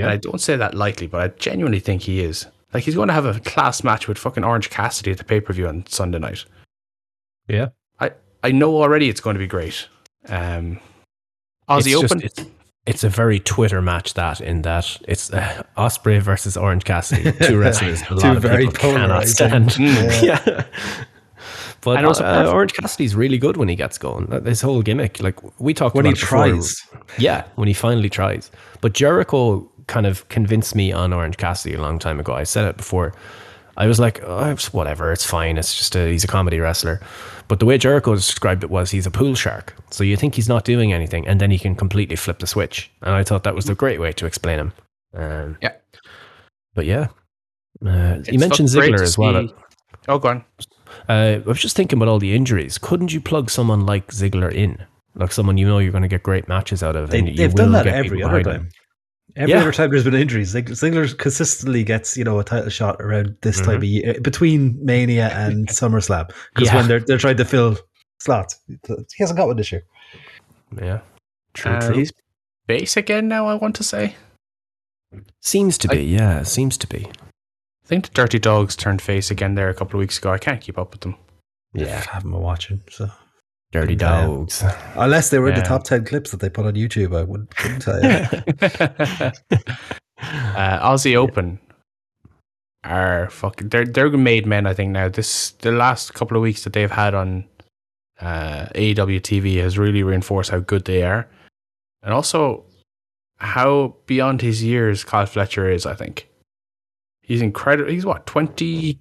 And I don't say that lightly, but I genuinely think he is. Like he's going to have a class match with fucking Orange Cassidy at the pay per view on Sunday night. Yeah. I I know already it's going to be great. Um, Aussie It's just- Open. it's, it's a very Twitter match that in that it's uh, Ospreay versus Orange Cassidy, two wrestlers a lot Two of very people cannot polarizing. stand. yeah. But And also uh, Orange Cassidy's really good when he gets going. That- This whole gimmick, like we talked when about he it before. tries, Yeah, when he finally tries. But Jericho kind of convinced me on Orange Cassidy a long time ago. I said it before. I was like, oh, it's whatever, it's fine. It's just a, he's a comedy wrestler. But the way Jericho described it was he's a pool shark. So you think he's not doing anything, and then he can completely flip the switch. And I thought that was a great way to explain him. Um, Yeah. But yeah. Uh, It's you mentioned Ziggler as well. see- Oh, go on. Uh, I was just thinking about all the injuries. Couldn't you plug someone like Ziggler in? Like someone you know you're going to get great matches out of. they, and you they've done will that get every other time. him. Time. Every Yeah. other time there's been injuries, Zig- Ziggler consistently gets you know a title shot around this Mm-hmm. time of year between Mania and SummerSlam because Yeah. when they're they're trying to fill slots, he hasn't got one this year. Yeah. True, Uh, true. he's base again now, I want to say. Seems to be, yeah, seems to be. I think the Dirty Dogs turned face again there a couple of weeks ago. I can't keep up with them. Yeah. I haven't been watching. So Dirty Yeah. dogs. unless they were in the top ten clips that they put on YouTube, I wouldn't, couldn't tell you. uh, Aussie Open are fucking they're they're made men I think now. This the last couple of weeks that they've had on uh AEW TV has really reinforced how good they are. And also how beyond his years Kyle Fletcher is, I think. He's incredible he's what, twenty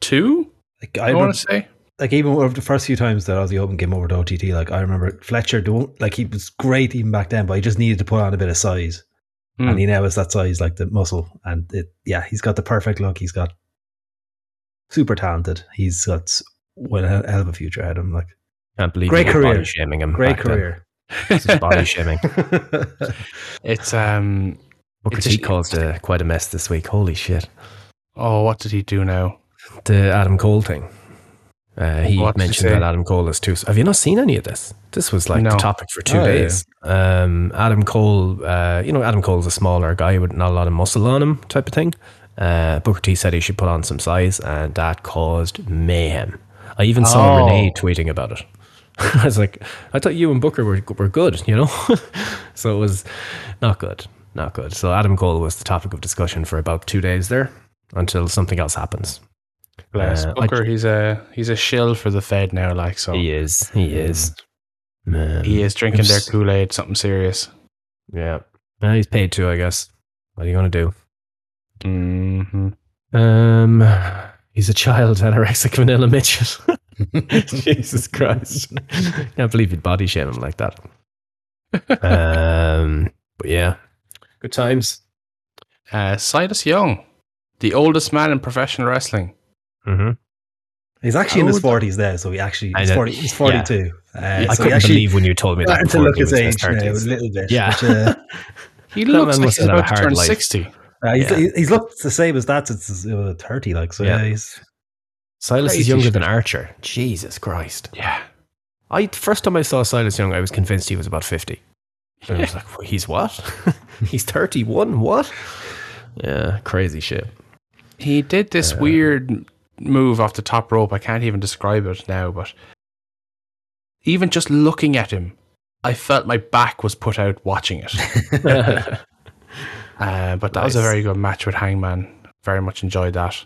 two? like, I I, want to say. Like even over the first few times that Aussie Open came over to OTT, like I remember Fletcher don't like he was great even back then, but he just needed to put on a bit of size. Mm. and he now has that size like the muscle and it yeah he's got the perfect look he's got super talented he's got well, a hell of a future ahead of him like Can't believe Great career. body shaming him. great career This is body shaming. It's um a T caused uh, quite a mess this week. Holy shit. oh what did he do now? The Adam Cole thing. Uh, he What mentioned that Adam Cole is too. Have you not seen any of this? This was like No. the topic for two Oh, yeah. days. Um, Adam Cole, uh, you know, Adam Cole's a smaller guy with not a lot of muscle on him, type of thing. Uh, Booker T said he should put on some size, and that caused mayhem. I even saw Oh. Renee tweeting about it. I was like, I thought you and Booker were were good, you know. so it was not good, not good. So Adam Cole was the topic of discussion for about two days there until something else happens. Bless Uh, I Booker, he's a he's a shill for the Fed now, like so. He is, he is. Man. He is drinking their Kool Aid, something serious. Yeah. Well, he's paid to, I guess. What are you going to Mm-hmm. do? Um, he's a child anorexic vanilla Mitchell. Jesus Christ. Can't believe you'd body shame him like that. Um, but yeah, good times. Uh, Silas Young, the oldest man in professional wrestling. Mm-hmm. he's actually in his 40s there so he actually he's, 40, he's 42 uh, I so couldn't actually believe when you told me that. starting to look he his was in age now a little bit Yeah. but, uh, He looks like he's have had a about to turn life. 60. uh, he's, Yeah. he's looked the same as that since he was 30 like so yeah, Yeah. he's Silas Crazy is younger shit. than Archer. Jesus Christ. Yeah. I first time I saw Silas Young, I was convinced he was about fifty. And I was like, "Wait, he's what? he's thirty-one. What? Yeah, crazy shit. He did this Uh, weird move off the top rope. I can't even describe it now, but even just looking at him, I felt my back was put out watching it. Uh, but that was a very good match with Hangman. Very much enjoyed that.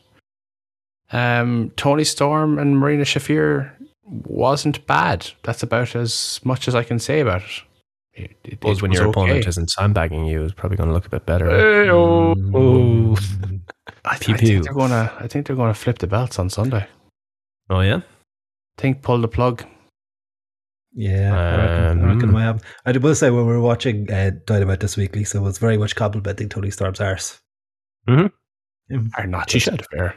Um, Toni Storm and Marina Shafir wasn't bad. That's about as much as I can say about it. It, it, it when your okay. opponent isn't sandbagging you, it's probably going to look a bit better. Hey, oh. Oh. I, I think they're gonna. I think they're gonna flip the belts on Sunday. Oh yeah. think pull the plug. Yeah, I reckon, I reckon Um, I. I will say when we were watching uh, Dynamite this week, Lisa was very much complimenting Toni Storm's arse. Or not. She just should. fair.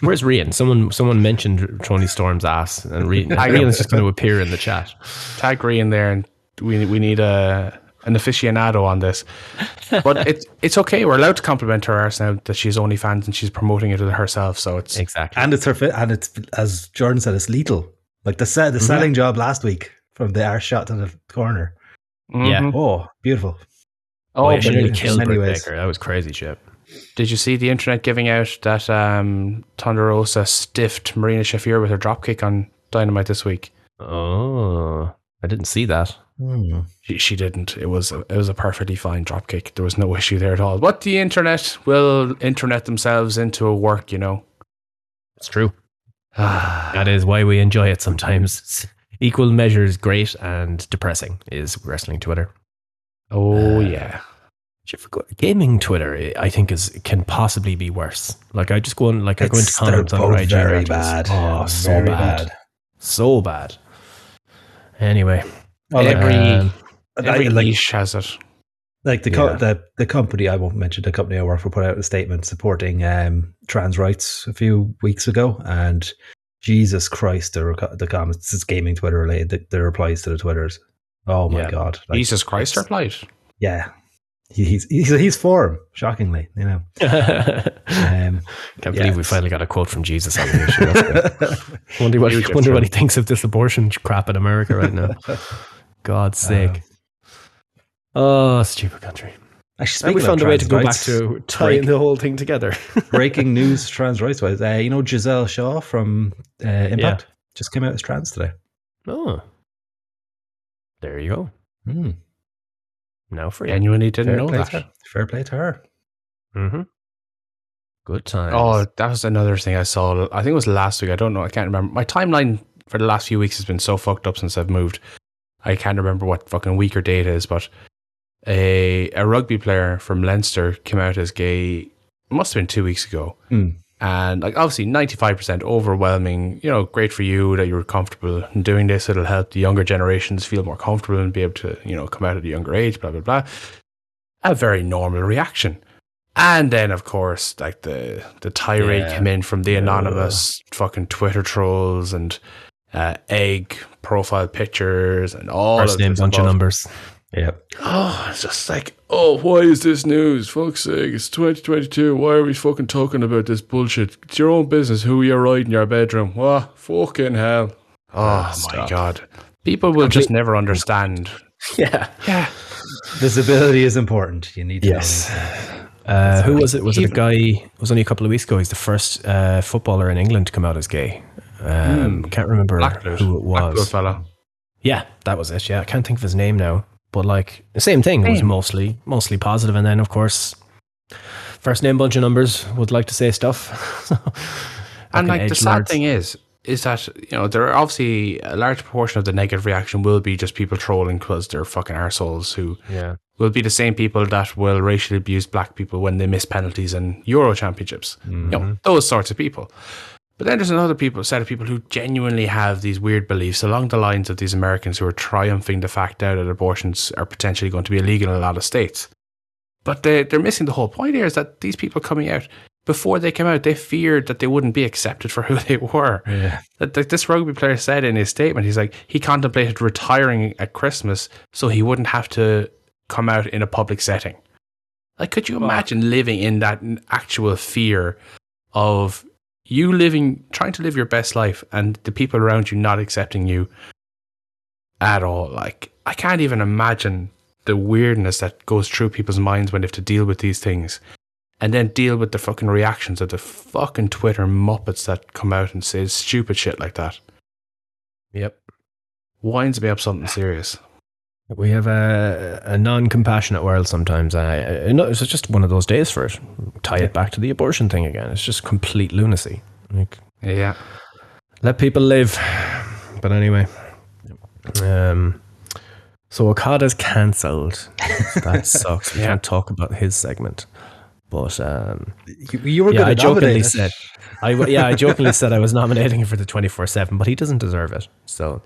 Where's Rian? Someone someone mentioned Toni Storm's ass, and Rian, I- Rian's just going to appear in the chat. Tag Ree in there, and we we need a an aficionado on this. But it's it's okay. We're allowed to compliment her arse now that she's OnlyFans and she's promoting it herself. So it's Exactly. And it's her, fi- and it's as Jordan said, it's lethal. Like the set, the selling job last week from the arse shot to the corner. Yeah. Mhm. Oh, beautiful. Oh, Oh, she but nearly killed many Britt. Baker. That was crazy shit. did you see the internet giving out that um, Thunder Rosa stiffed Marina Shafir with her dropkick on Dynamite this week? Oh, I didn't see that. Hmm. She, she didn't. It was a, it was a perfectly fine dropkick. There was no issue there at all. But the internet will internet themselves into a work, you know. It's true. That is why we enjoy it sometimes. Equal measures, great and depressing is wrestling Twitter. oh Uh, yeah. Should you forget- Gaming Twitter, I think, is can possibly be worse. Like I just go on, like I go into comments on both IG very bad. Oh, so Very bad. so bad. Anyway, Well, like, Every- um, Every like, niche has it. like the, co- Yeah. the the company I won't mention the company I work for put out a statement supporting um, trans rights a few weeks ago, and Jesus Christ, the reco- the comments this is gaming Twitter related. The, the replies to the twitters. Oh my Yeah. god! Like, Jesus Christ, it's- replied. Yeah, he's he's he's for him. Shockingly, you know. Um, can't Yeah, believe we finally got a quote from Jesus on the issue. That's wonder what wonder what he thinks of this abortion crap in America right now. God's sake. oh, stupid country. actually, And we found a way to go back to tying break- the whole thing together. breaking news trans rights wise. Uh, you know, Gisele Shaw from uh, Impact just came out as trans today. oh, there you go. Hmm. Now for you. Genuinely didn't Fair know that. her. Fair play to her. Mm-hmm. Good times. Oh, that was another thing I saw. I think it was last week. I don't know. I can't remember. My timeline for the last few weeks has been so fucked up since I've moved. I can't remember what fucking week or date it is, but a a rugby player from Leinster came out as gay. Must have been two weeks ago. Hmm. And like obviously ninety five percent overwhelming, you know, great for you that you're comfortable in doing this. It'll help the younger generations feel more comfortable and be able to, you know, come out at a younger age, blah blah blah. A very normal reaction. And then of course, like the the tirade Yeah. came in from the anonymous fucking Twitter trolls and uh, egg profile pictures and all First of name, bunch of numbers. Yep. Oh, it's just like, oh, why is this news? Fuck's sake, it's 2022. Why are we fucking talking about this bullshit? It's your own business who you're riding in your bedroom. What? Fucking hell. Oh, my. God. People will just never understand. Yeah. Yeah. Visibility is important. You need to Yes. know. Uh, who was it? Was it a guy? It was only a couple of weeks ago. He's the first uh, footballer in England to come out as gay. Um, Can't remember Blackpool. who it Blackpool was. fella. Yeah, that was it. Yeah, I can't think of his name now. But like the same thing. It was Same. mostly mostly positive, and then of course, first name, bunch of numbers. Would like to say stuff. And like the sad edgelords. thing is, is that you know there are obviously a large proportion of the negative reaction will be just people trolling because they're fucking arseholes who yeah, will be the same people that will racially abuse black people when they miss penalties in Euro championships. You know, those sorts of people. But then there's another people set of people who genuinely have these weird beliefs along the lines of these Americans who are triumphing the fact now that abortions are potentially going to be illegal in a lot of states. But they, they're missing the whole point here is that these people coming out, before they came out, they feared that they wouldn't be accepted for who they were. Yeah. That this rugby player said in his statement, he's like, he contemplated retiring at Christmas so he wouldn't have to come out in a public setting. Like, could you imagine living in that actual fear of you living, trying to live your best life and the people around you not accepting you at all? Like, I can't even imagine the weirdness that goes through people's minds when they have to deal with these things. and then deal with the fucking reactions of the fucking Twitter muppets that come out and say stupid shit like that. Yep. Winds me up something serious. We have a, a non-compassionate world sometimes. I, I know it's just one of those days for it. Tie it back to the abortion thing again. It's just complete lunacy. Like, Yeah. let people live. But anyway, um, so Okada's cancelled. that sucks. We Yeah. can't talk about his segment. But um, You, you were yeah, I jokingly it. said, I yeah, I jokingly said I was nominating him for the twenty four seven, but he doesn't deserve it. So,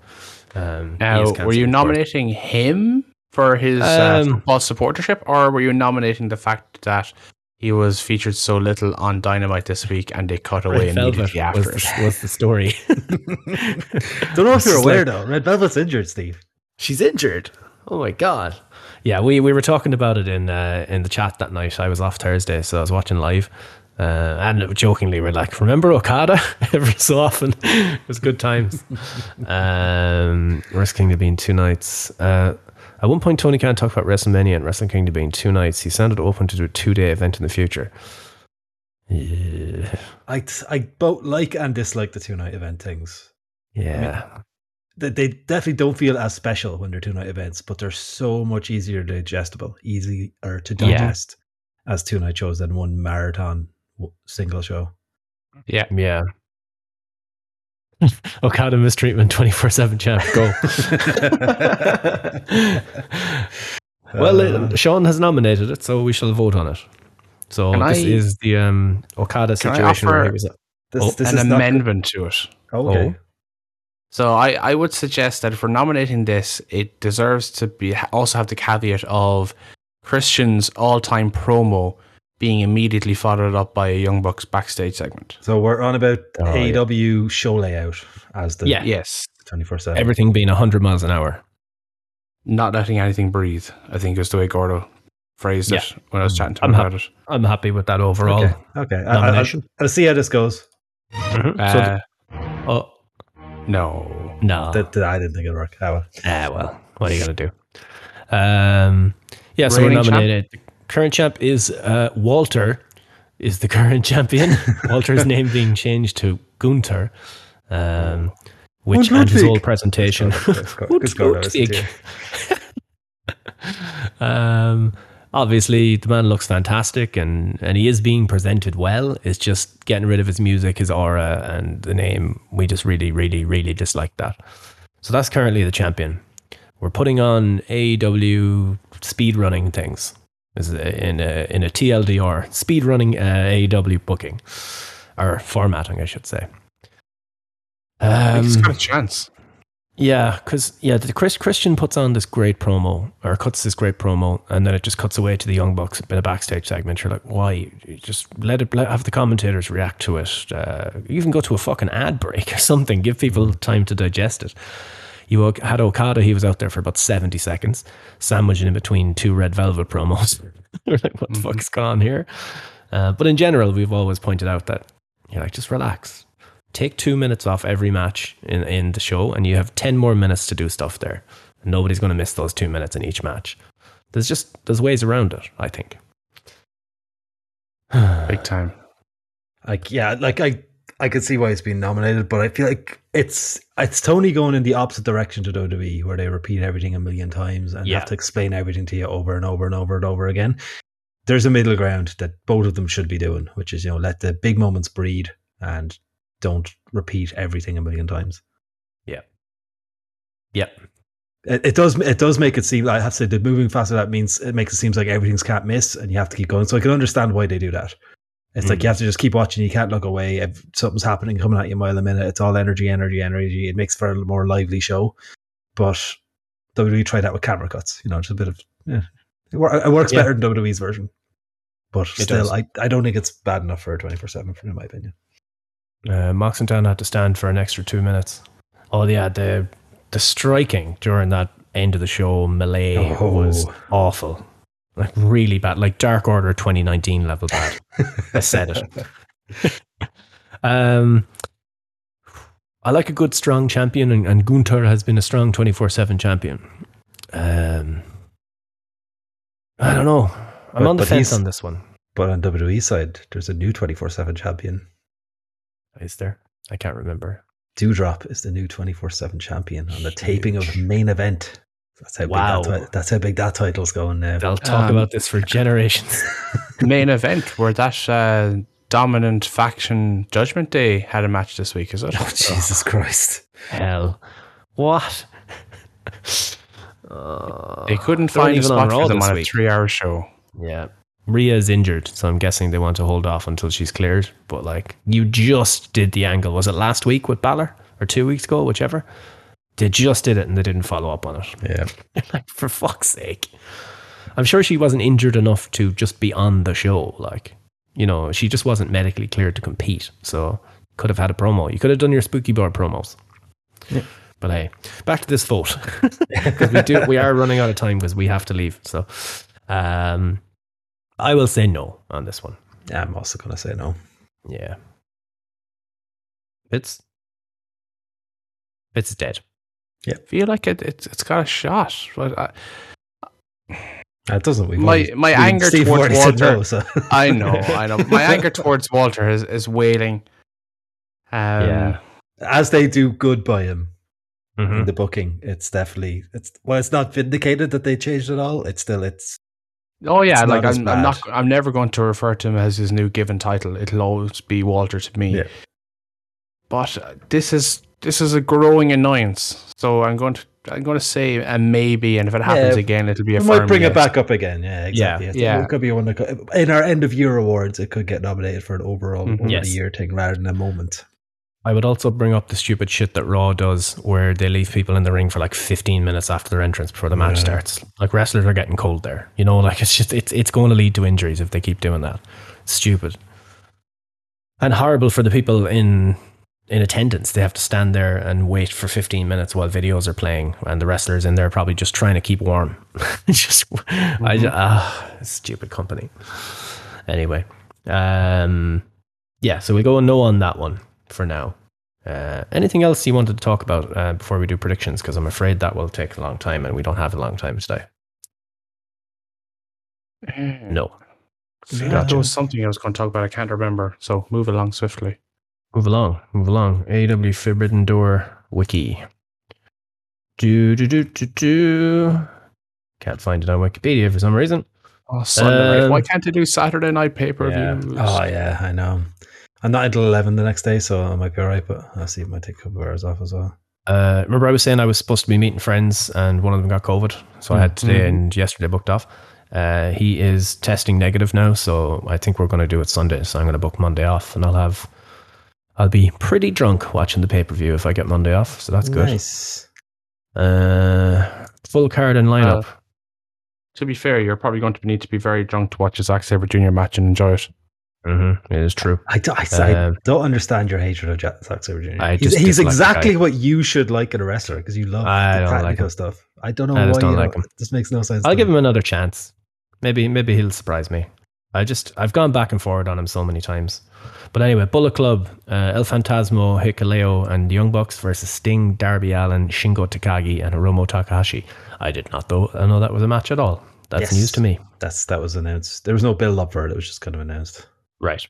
um, Now, were cancelled you for it. nominating him for his uh, Um, football supportership, or were you nominating the fact that he was featured so little on Dynamite this week and they cut away Red Velvet immediately after was it? the, was the story. Don't know if you're aware like- though. Red Velvet's injured, Steve. She's injured. Oh my god. Yeah, we, we were talking about it in uh, in the chat that night. I was off Thursday, so I was watching live. Uh, and jokingly, we're like, "Remember Okada?" Every so often, it was good times. um, Wrestle Kingdom being two nights. Uh, at one point, Tony Khan talked about WrestleMania and Wrestle Kingdom being two nights. He sounded open to do a two day event in the future. Yeah, I I both like and dislike the two night event things. yeah, They, they definitely don't feel as special when they're two night events, but they're so much easier digestible, easier to Yeah. digest as two night shows than one marathon single show. Yeah. yeah. Okada mistreatment twenty four seven champ. Go. Well, Uh, Sean has nominated it, so we shall vote on it. So this I- is the um, Okada Can I situation where he offer- was. this, oh, this An is not- amendment to it. okay. So I, I would suggest that if we're nominating this, it deserves to be also have the caveat of Christian's all time promo being immediately followed up by a Young Bucks backstage segment. So we're on about Oh, yeah. AEW show layout as the Yeah. Yes. 24 7. Everything being 100 miles an hour. Not letting anything breathe, I think is the way Gordo phrased Yeah. it when I was chatting to him I'm about it. I'm happy with that overall. Okay. Okay. I, I, Nomination. will see how this goes. Mhm. Uh, so the- oh, no. no. That, that I didn't think it'd work. Ah, well. Ah, well, what are you going to do? Um, yeah, so we're nominated. champ? Current champ is uh, Walter, is the current champion. Walter's name being changed to Gunther, um, which and his whole presentation. Um, obviously, the man looks fantastic and, and he is being presented well. It's just getting rid of his music, his aura, and the name. We just really, really, really dislike that. So that's currently the champion. We're putting on AEW speed running things Is in a, in a TLDR, speed running uh, AEW booking or formatting, I should say. Think he's Um, got a chance. yeah, because yeah, the Chris Christian puts on this great promo or cuts this great promo, and then it just cuts away to the Young Bucks in a backstage segment. You're like, why? You Just let it let, have the commentators react to it. Uh, even go to a fucking ad break or something. Give people time to digest it. You had Okada; he was out there for about seventy seconds, sandwiched in between two Red Velvet promos. We're like, what the fuck is going on here? Uh, but in general, we've always pointed out that you're like, just relax take two minutes off every match in, in the show and you have 10 more minutes to do stuff there nobody's going to miss those two minutes in each match there's just there's ways around it i think Big time. Like, yeah, like I, I could see why it's been nominated, but I feel like it's it's Tony going in the opposite direction to WWE, where they repeat everything a million times and Yeah. have to explain everything to you over and over and over and over again. There's a middle ground that both of them should be doing, which is you know let the big moments breed and don't repeat everything a million times. yep It, it does it does make it seem like I have to say the moving faster that means it makes it seems like everything's can't miss and you have to keep going. So I can understand why they do that. It's like Mm. you have to just keep watching. You can't look away. If something's happening, coming at you mile a minute, it's all energy, energy, energy. It makes for a more lively show. But WWE tried that with camera cuts. You know, just a bit of yeah. It, works Yeah. better than WWE's version. But It still, does. I, I don't think it's bad enough for a twenty four seven, in my opinion. uh, Mox and Dan had to stand for an extra two minutes oh yeah the the striking during that end of the show melee Oh. was awful like really bad like dark order 2019 level bad i said it um I like a good strong champion, and, and Gunther has been a strong 24 7 champion. Um, I don't know. I'm But- on the fence on this one. But on WWE side, there's a new 24 7 champion. Is there? I can't remember. Dewdrop is the new 24 7 champion on the taping of main event. That's how Wow. big that ti- that's how big that title's going now. They'll talk Um, about this for generations. Main event where that uh, dominant faction Judgment Day had a match this week, is it? Oh, Jesus Christ. Hell. What? They couldn't find a even on spot for them this on a three-hour show. Yeah. Rhea's injured, so I'm guessing they want to hold off until she's cleared. But like, you just did the angle. Was it last week with Balor or two weeks ago, whichever? They just did it and they didn't follow up on it. Yeah. like, for fuck's sake. I'm sure she wasn't injured enough to just be on the show. Like, you know, she just wasn't medically cleared to compete. So could have had a promo. You could have done your spooky bar promos. Yeah. But hey, back to this vote. 'Cause we do we are running out of time because we have to leave. So um I will say no on this one. Yeah, I'm also going to say no. Yeah. It's it's dead. I feel like it, it's it's got a shot. But I, It doesn't. We've My- my we- anger towards Walter- no, so. I know, I know. My anger towards Walter is, is wailing. Um, Yeah. As they do good by him Mhm. in the booking, it's definitely it's well, it's not vindicated that they changed it all. It's still it's Oh yeah, It's like not I'm, I'm not. I'm never going to refer to him as his new given title. It'll always be Walter to me. Yeah. But uh, this is this is a growing annoyance. So I'm going to I'm going to say a maybe, and if it happens Yeah, again, it'll be a we might firm bring it back up again. Yeah, exactly. Yeah, It's- yeah. It could be one that could, in our end of year awards. It could get nominated for an overall Mhm. Yes. year thing rather than a moment. I would also bring up the stupid shit that Raw does where they leave people in the ring for like 15 minutes after their entrance before the match Yeah. starts. Like wrestlers are getting cold there. You know, like it's just it's it's going to lead to injuries if they keep doing that. Stupid. And horrible for the people in in attendance. They have to stand there and wait for 15 minutes while videos are playing and the wrestlers in there probably just trying to keep warm. It's just I just, ah, stupid company. Anyway, um yeah, so we go no on that one for now. Uh, anything else you wanted to talk about uh, before we do predictions? Because I'm afraid that will take a long time, and we don't have a long time today. No. I feel Gotcha. there was something I was going to talk about. I can't remember. So move along swiftly. Move along. Move along. AEW Forbidden Door Wiki. Do do do do do. Can't find it on Wikipedia for some reason. Oh, Sunday night. Um, Why can't they do Saturday night pay per Yeah. Oh yeah, I know. I'm not until eleven the next day, so I might be alright. But I'll see. It might take a couple of hours off as well. Uh, remember, I was saying I was supposed to be meeting friends, and one of them got COVID, so I had today Mhm. and yesterday booked off. Uh, he is testing negative now, so I think we're going to do it Sunday. So I'm going to book Monday off, and I'll have, I'll be pretty drunk watching the pay per view if I get Monday off. So that's good. Nice. Uh, full card and lineup. To be fair, you're probably going to need to be very drunk to watch a Zack Sabre Jr. match and enjoy it. mm-hmm, it is true. I, do, I, I Um, don't understand your hatred of Jack Zack Sabre Jr. I he's just he's dislike the exactly guy. what you should like in a wrestler because you love I the don't like stuff. I don't know I why just don't you like don't. him. This makes no sense. I'll to give me. him another chance. Maybe maybe he'll surprise me. I just I've gone back and forward on him so many times. But anyway, Bullet Club, uh, El Fantasmo, Hikuleo, and Young Bucks versus Sting, Darby Allin, Shingo Takagi, and Hiromu Takahashi. I did not though I know that was a match at all. That's Yes. news to me. That's that was announced. There was no build up for it. It was just kind of announced. Right.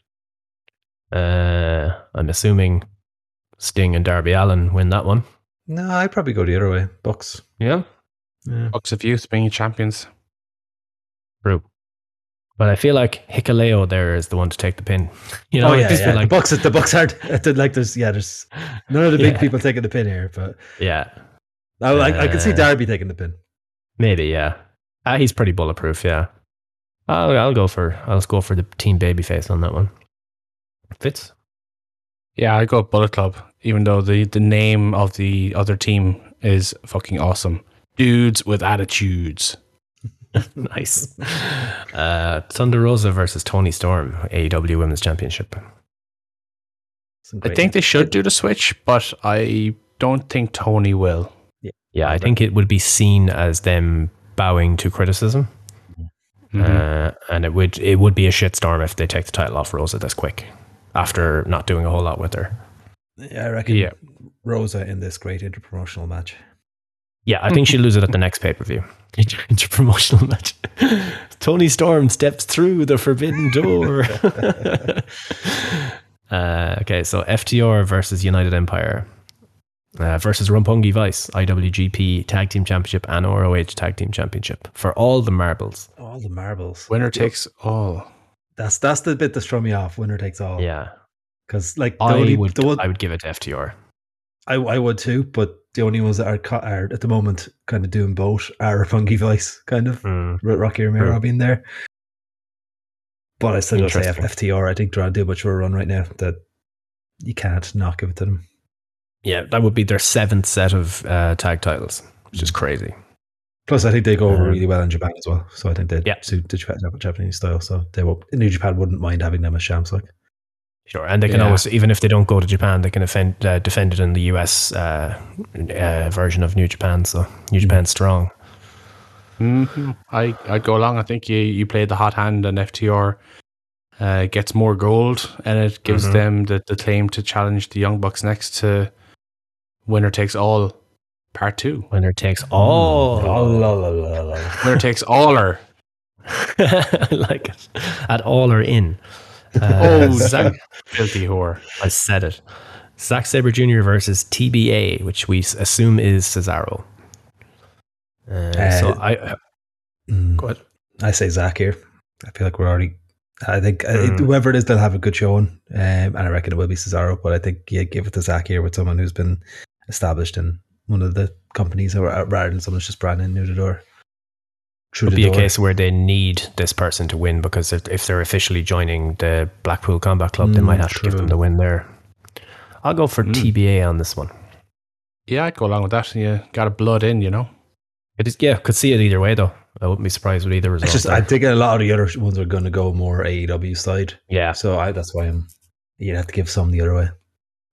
Uh, I'm assuming Sting and Darby Allin win that one. No, I'd probably go the other way. Bucks. Yeah. Yeah. Bucks of Youth being champions. True. But I feel like Hikuleo there is the one to take the pin. You know, oh yeah, yeah. like the Bucks. The Bucks aren't. Like there's yeah. There's none of the big Yeah. people taking the pin here, but yeah, I, I, I can see Uh, Darby taking the pin. maybe yeah. Ah, he's pretty bulletproof. Yeah, I'll I'll go for I'll go for the team babyface on that one. Fits. Yeah, I go Bullet Club, even though the, the name of the other team is fucking awesome. Dudes with attitudes. nice. Uh, Thunder Rosa versus Toni Storm, AEW Women's Championship. I think they should do the switch, but I don't think Tony will. Yeah, I think it would be seen as them bowing to criticism, Mhm. uh, and it would it would be a shitstorm if they take the title off Rosa this quick after not doing a whole lot with her. Yeah, I reckon. Yeah. Rosa in this great interpromotional match. Yeah, I think she'll lose it at the next pay per view. Interpromotional match. Toni Storm steps through the forbidden door. uh, okay, so FTR versus United Empire uh, versus Roppongi Vice, IWGP Tag Team Championship and ROH Tag Team Championship for all the marbles. All the marbles. Winner takes all. That's that's the bit that threw me off. Winner takes all. Yeah, Because like the I only, would. the one, I would give it to FTR. I, I would too, but the only ones that are, co- are at the moment kind of doing both are Funky Vice, kind of Mm. Rocky Romero True. being there. But I still gotta say FTR. I think they're on too much of a run right now that you can't not give it to them. Yeah, that would be their seventh set of uh, tag titles, which is crazy. Plus, I think they go over Um, really well in Japan as well. So I think they Yeah. suit the Japanese style. So they will. New Japan wouldn't mind having them as champs. Like Sure, and they can Yeah. always, even if they don't go to Japan, they can defend, uh, defend it in the US uh, uh, version of New Japan. So New Japan's strong. hmm I I'd go along. I think you you play the hot hand, and FTR uh, gets more gold, and it gives Mhm. them the, the claim to challenge the Young Bucks next to winner takes all, part two. Winner takes all. Oh, la, la, la, la. Winner takes aller. I like it. At all or in. Oh, Uh, Zack, filthy whore. I said it. Zack Sabre Jr. versus TBA, which we assume is Cesaro. Uh, so Uh, I Mm. go ahead. I say Zack here. I feel like we're already. I think uh, Mm. whoever it is, they'll have a good showing, um, and I reckon it will be Cesaro. But I think yeah, give it to Zack here with someone who's been established in one of the companies, or uh, rather than someone who's just brand new to the door. Through It'll the be a case where they need this person to win because if, if they're officially joining the Blackpool Combat Club, they Mm, might have to give them the win there. I'll go for Mm. TBA on this one. Yeah, I'd go along with that. You got a blood in, you know. It is, yeah, could see it either way though. I wouldn't be surprised with either result. It's just there. I think a lot of the other ones are going to go more AEW side, yeah, so I, that's why I'm. You'd have to give some the other way.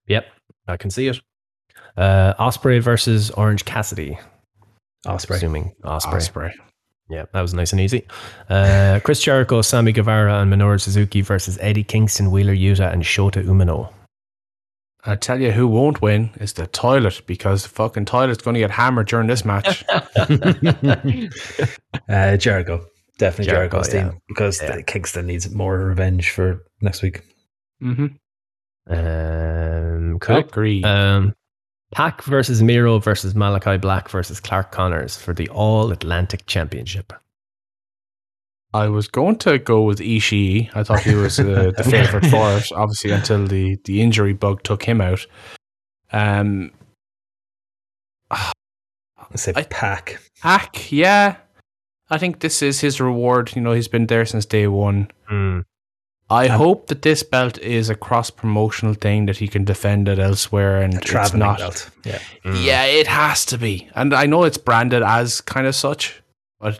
yep, I can see it. Uh, Ospreay versus Orange Cassidy. Ospreay. Assuming Ospreay. Ospreay. Yeah, that was nice and easy. Uh, Chris Jericho, Sammy Guevara, and Minoru Suzuki versus Eddie Kingston, Wheeler Yuta, and Shota Umino. I tell you who won't win is the toilet because the fucking toilet's going to get hammered during this match. uh, Jericho, definitely Jericho, Jericho's yeah. team because Yeah. the Kingston needs more revenge for next week. mm-hmm. Um, cool. Agree. Um, Pac versus Miro versus Malachi Black versus Clark Connors for the All Atlantic Championship. I was going to go with Ishii. I thought he was uh, the favorite for it, obviously, until the, the injury bug took him out. Um, I say I- Pac. Hack, yeah. I think this is his reward. You know, he's been there since day one. I Um, hope that this belt is a cross promotional thing that he can defend it elsewhere and it's not. belt. Yeah. Yeah, it has to be. And I know it's branded as kind of such, but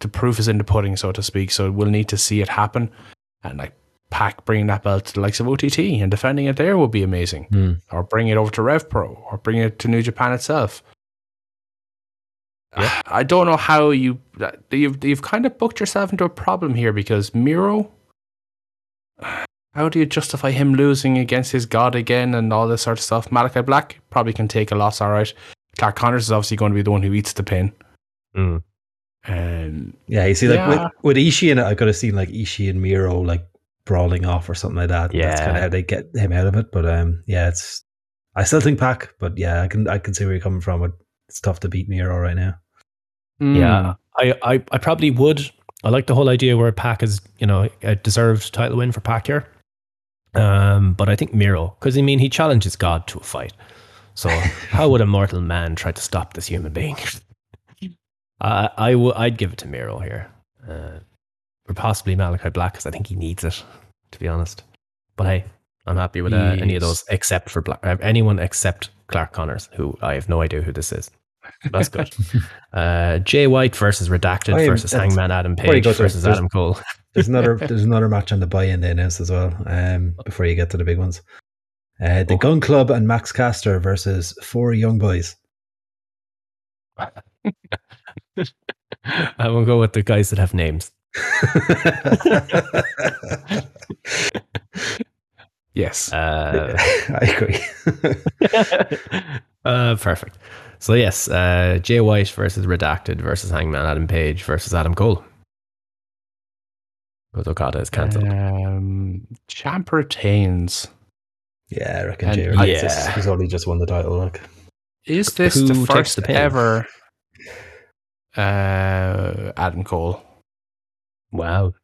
the proof is in the pudding, so to speak. So we'll need to see it happen. And like Pac bringing that belt to the likes of OTT and defending it there would be amazing. Hmm. Or bring it over to Rev Pro or bring it to New Japan itself. Yeah. I don't know how you you've you've kind of booked yourself into a problem here because Miro. How do you justify him losing against his god again and all this sort of stuff? Malachi Black probably can take a loss, all right. Clark Connors is obviously going to be the one who eats the pin. Mm. Um, Yeah, you see, like Yeah. with, with Ishii in it, I could have seen like Ishii and Miro like brawling off or something like that. Yeah, that's kind of how they get him out of it. But um, yeah, it's. I still think Pac, but yeah, I can I can see where you're coming from. It's tough to beat Miro right now. Yeah, I, I, I probably would. I like the whole idea where Pac is, you know, a deserved title win for Pac here. Um, but I think Miro, because I mean, he challenges God to a fight. So how would a mortal man try to stop this human being? I, I w- I'd give it to Miro here, uh, or possibly Malachi Black, because I think he needs it, to be honest. But hey, I'm happy with uh, any of those except for Black, uh, anyone except Clark Connors, who I have no idea who this is. That's good. uh, Jay White versus Redacted versus Hangman Adam Page versus Adam Cole. There's another there's another match on the buy-in they announced as well. Um, before you get to the big ones, uh, the Oh. Gunn Club and Max Caster versus four young boys. I will go with the guys that have names. yes. Uh, I agree. uh, perfect. So yes, uh, Jay White versus Redacted versus Hangman Adam Page versus Adam Cole. With Okada is cancelled. Um, champ retains. Yeah, I reckon And- Jay retains Yeah. this. He's only just won the title. Like, Is this Who the first the ever uh, Adam Cole? Wow.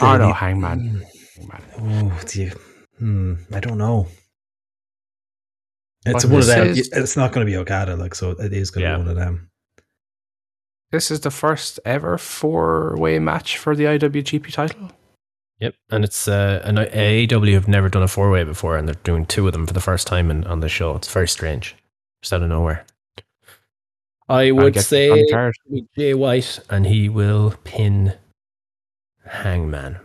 Oh no, Hangman. Hangman. Oh, do you? Hmm, I don't know. It's But one of them. is- It's not going to be Okada, like so. It is going to Yeah. be one of them. This is the first ever four-way match for the IWGP title. Yep, and it's uh, an AEW have never done a four way before, and they're doing two of them for the first time in, on the show. It's very strange, just out of nowhere. I I would say on. Jay White, and he will pin Hangman.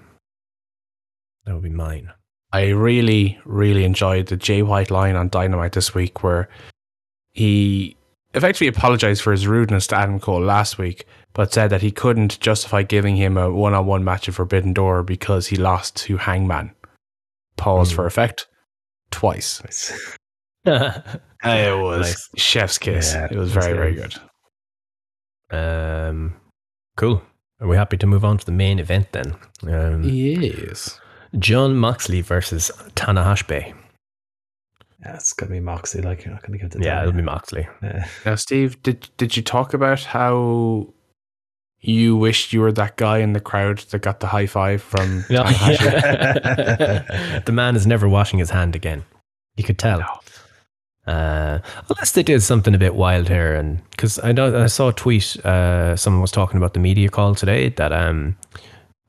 That would be mine. I really, really enjoyed the Jay White line on Dynamite this week where he effectively apologized for his rudeness to Adam Cole last week, but said that he couldn't justify giving him a one on one match at Forbidden Door because he lost to Hangman. Pause Mm. for effect. Twice. It's- It was Nice. chef's kiss. Yeah, it was that's very, very good. good. um, cool. Are we happy to move on to the main event then? Um, Yes. Jon Moxley versus Tanahashi. Yeah, it's going to be Moxley. Like you're not going to give it. to Yeah, Tanya. it'll be Moxley. Yeah. Now, Steve, did did you talk about how you wished you were that guy in the crowd that got the high five from No. The man is never washing his hand again. You could tell. No. Uh, unless they did something a bit wild here, and because I know I saw a tweet, uh, someone was talking about the media call today that um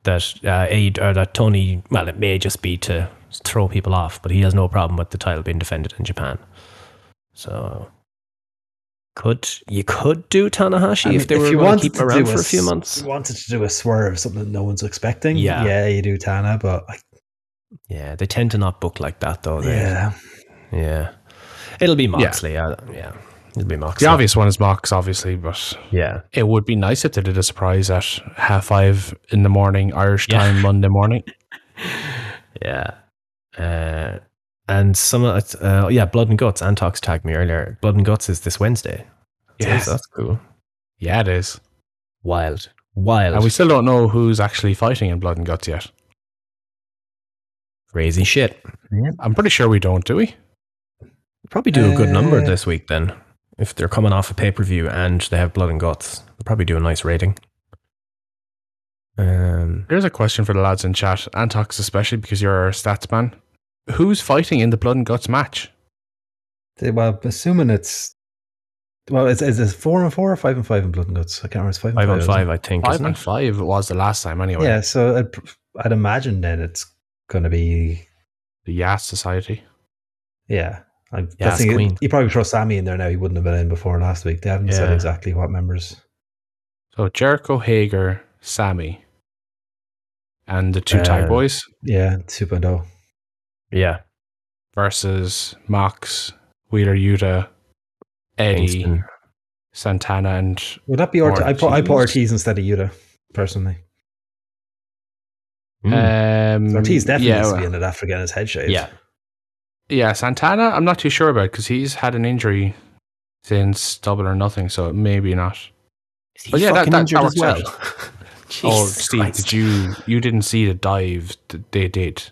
that uh, Aid or that Tony, well, it may just be to throw people off, but he has no problem with the title being defended in Japan. So could you could do Tanahashi I mean, if they were you going to wanted keep to around do for a few months? you wanted to do a swerve, something that no one's expecting. Yeah. yeah, you do Tana, but like, Yeah, they tend to not book like that though. They, yeah, Yeah. It'll be Moxley. Yeah. yeah. It'll be Moxley. The obvious one is Mox, obviously, but Yeah. it would be nice if they did a surprise at half five in the morning, Irish Yeah. time, Monday morning. Yeah. Uh, and some of it, uh, yeah, Blood and Guts. Antox tagged me earlier. Blood and Guts is this Wednesday. So Yes. That's cool. Yeah, it is. Wild. Wild. And we still don't know who's actually fighting in Blood and Guts yet. Crazy shit. I'm pretty sure we don't, do we? Probably do a good number Uh, this week then. If they're coming off a pay per view and they have Blood and Guts, they'll probably do a nice rating. Um, Here's a question for the lads in chat, Antox especially because you're our stats man. Who's fighting in the Blood and Guts match? They- well, assuming it's well, is, is it four and four or five and five in Blood and Guts? I can't remember. It's five, five on and five. five, I think. Five isn't and it? five it was the last time anyway. Yeah, so I'd, I'd imagine then it's going to be The Yas Society. yeah. I'm Yes, guessing Queen. it, you probably throw Sammy in there now. He wouldn't have been in before last week. They haven't said exactly what members. So Jericho Hager, Sammy, and the two tag Uh, boys Yeah, 2.0. Yeah. versus Mox, Wheeler Yuta, Eddie, Kingston. Santana, and Would that be Ortiz? I put I put Ortiz? Ortiz instead of Yuta, personally. Mm. um, Ortiz definitely yeah, needs to be in it after getting his head shaved. yeah. yeah, Santana. I'm not too sure about because he's had an injury since Double or Nothing, so maybe not. Is he But yeah, that- fucking that- injured that as well? works oh, Steve, Christ. did you you didn't see the dive that they did?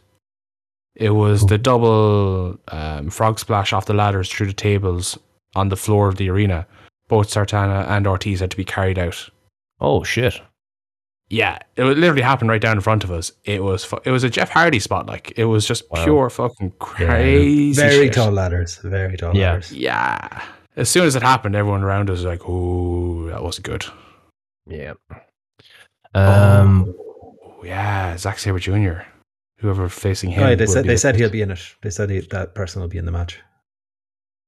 It was the double um, frog splash off the ladders through the tables on the floor of the arena. Both Santana and Ortiz had to be carried out. Oh shit! Yeah, it literally happened right down in front of us. It was fu- it was a Jeff Hardy spot. Like it was just Wow. pure fucking crazy. Very shit. tall ladders. Very tall Yeah. ladders. Yeah. As soon as it happened, everyone around us was like, "Oh, that wasn't good." Yeah. Um. Oh, yeah, Zack Sabre Jr. Whoever facing him. Oh, they said they said he'll be in it. They said he, that person will be in the match.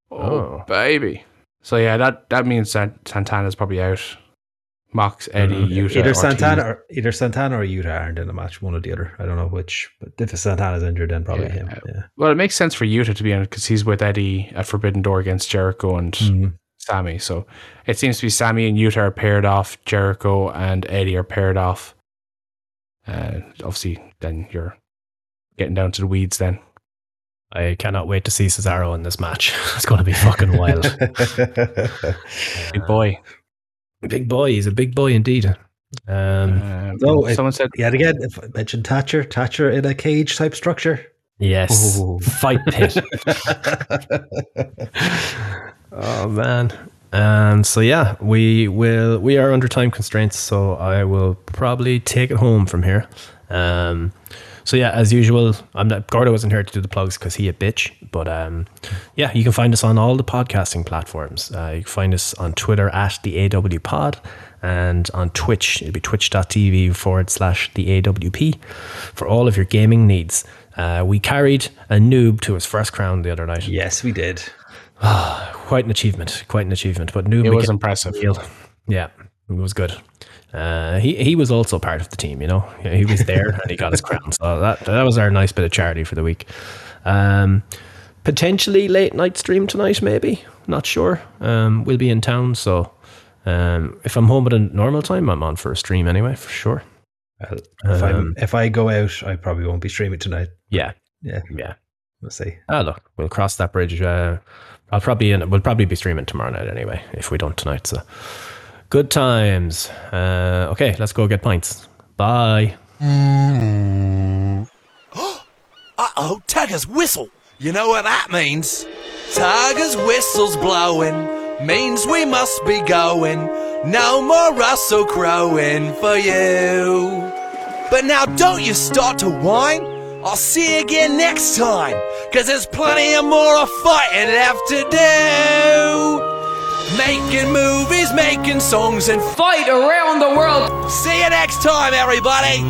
Oh, Oh. baby. So yeah, that that means that Santana's probably out. Mox, Eddie, Mhm. Yuta, either Santana or either Santana or Yuta aren't in the match. One or the other. I don't know which. But if Santana's injured, then probably Yeah. him. Yeah. Well, it makes sense for Yuta to be in it because he's with Eddie at Forbidden Door against Jericho and Mhm. Sammy. So it seems to be Sammy and Yuta are paired off. Jericho and Eddie are paired off. And obviously, then you're getting down to the weeds. Then I cannot wait to see Cesaro in this match. it's going to be fucking wild. big boy. Big boy. He's a big boy indeed. Um, Um, No, it- someone said Yet again, if I mentioned Thatcher, Thatcher in a cage type structure. yes, Ooh. fight pit. oh man. And so yeah, we will. We are under time constraints, so I will probably take it home from here. Um, so yeah, as usual, I'm not. Gordo wasn't here to do the plugs because he a bitch. But um, yeah, you can find us on all the podcasting platforms. Uh, you can find us on Twitter at the AW Pod and on Twitch. It'll be twitch.tv forward slash the AWP for all of your gaming needs. Uh, we carried a noob to his first crown the other night. Yes, we did. Quite an achievement. Quite an achievement. But noob it was impressive. Deal. Yeah, it was good. Uh, he he was also part of the team, you know. He was there and he got his crown. So that that was our nice bit of charity for the week. Um, potentially late night stream tonight, maybe. Not sure. Um, we'll be in town, so um, if I'm home at a normal time, I'm on for a stream anyway, for sure. Well, if, Um, if I go out, I probably won't be streaming tonight. Yeah, Yeah, yeah. we'll see. Ah, look, we'll cross that bridge. Uh, I'll probably we'll probably be streaming tomorrow night anyway if we don't tonight. So good times. Uh, okay, let's go get pints. Bye. Uh-oh, Tiger's whistle. You know what that means? Tiger's whistle's blowing, means we must be going. No more Russell crowing for you. But now don't you start to whine. I'll see you again next time, cause there's plenty of more fighting left to do. Making movies, making songs, and Fight around the world. see you next time, everybody.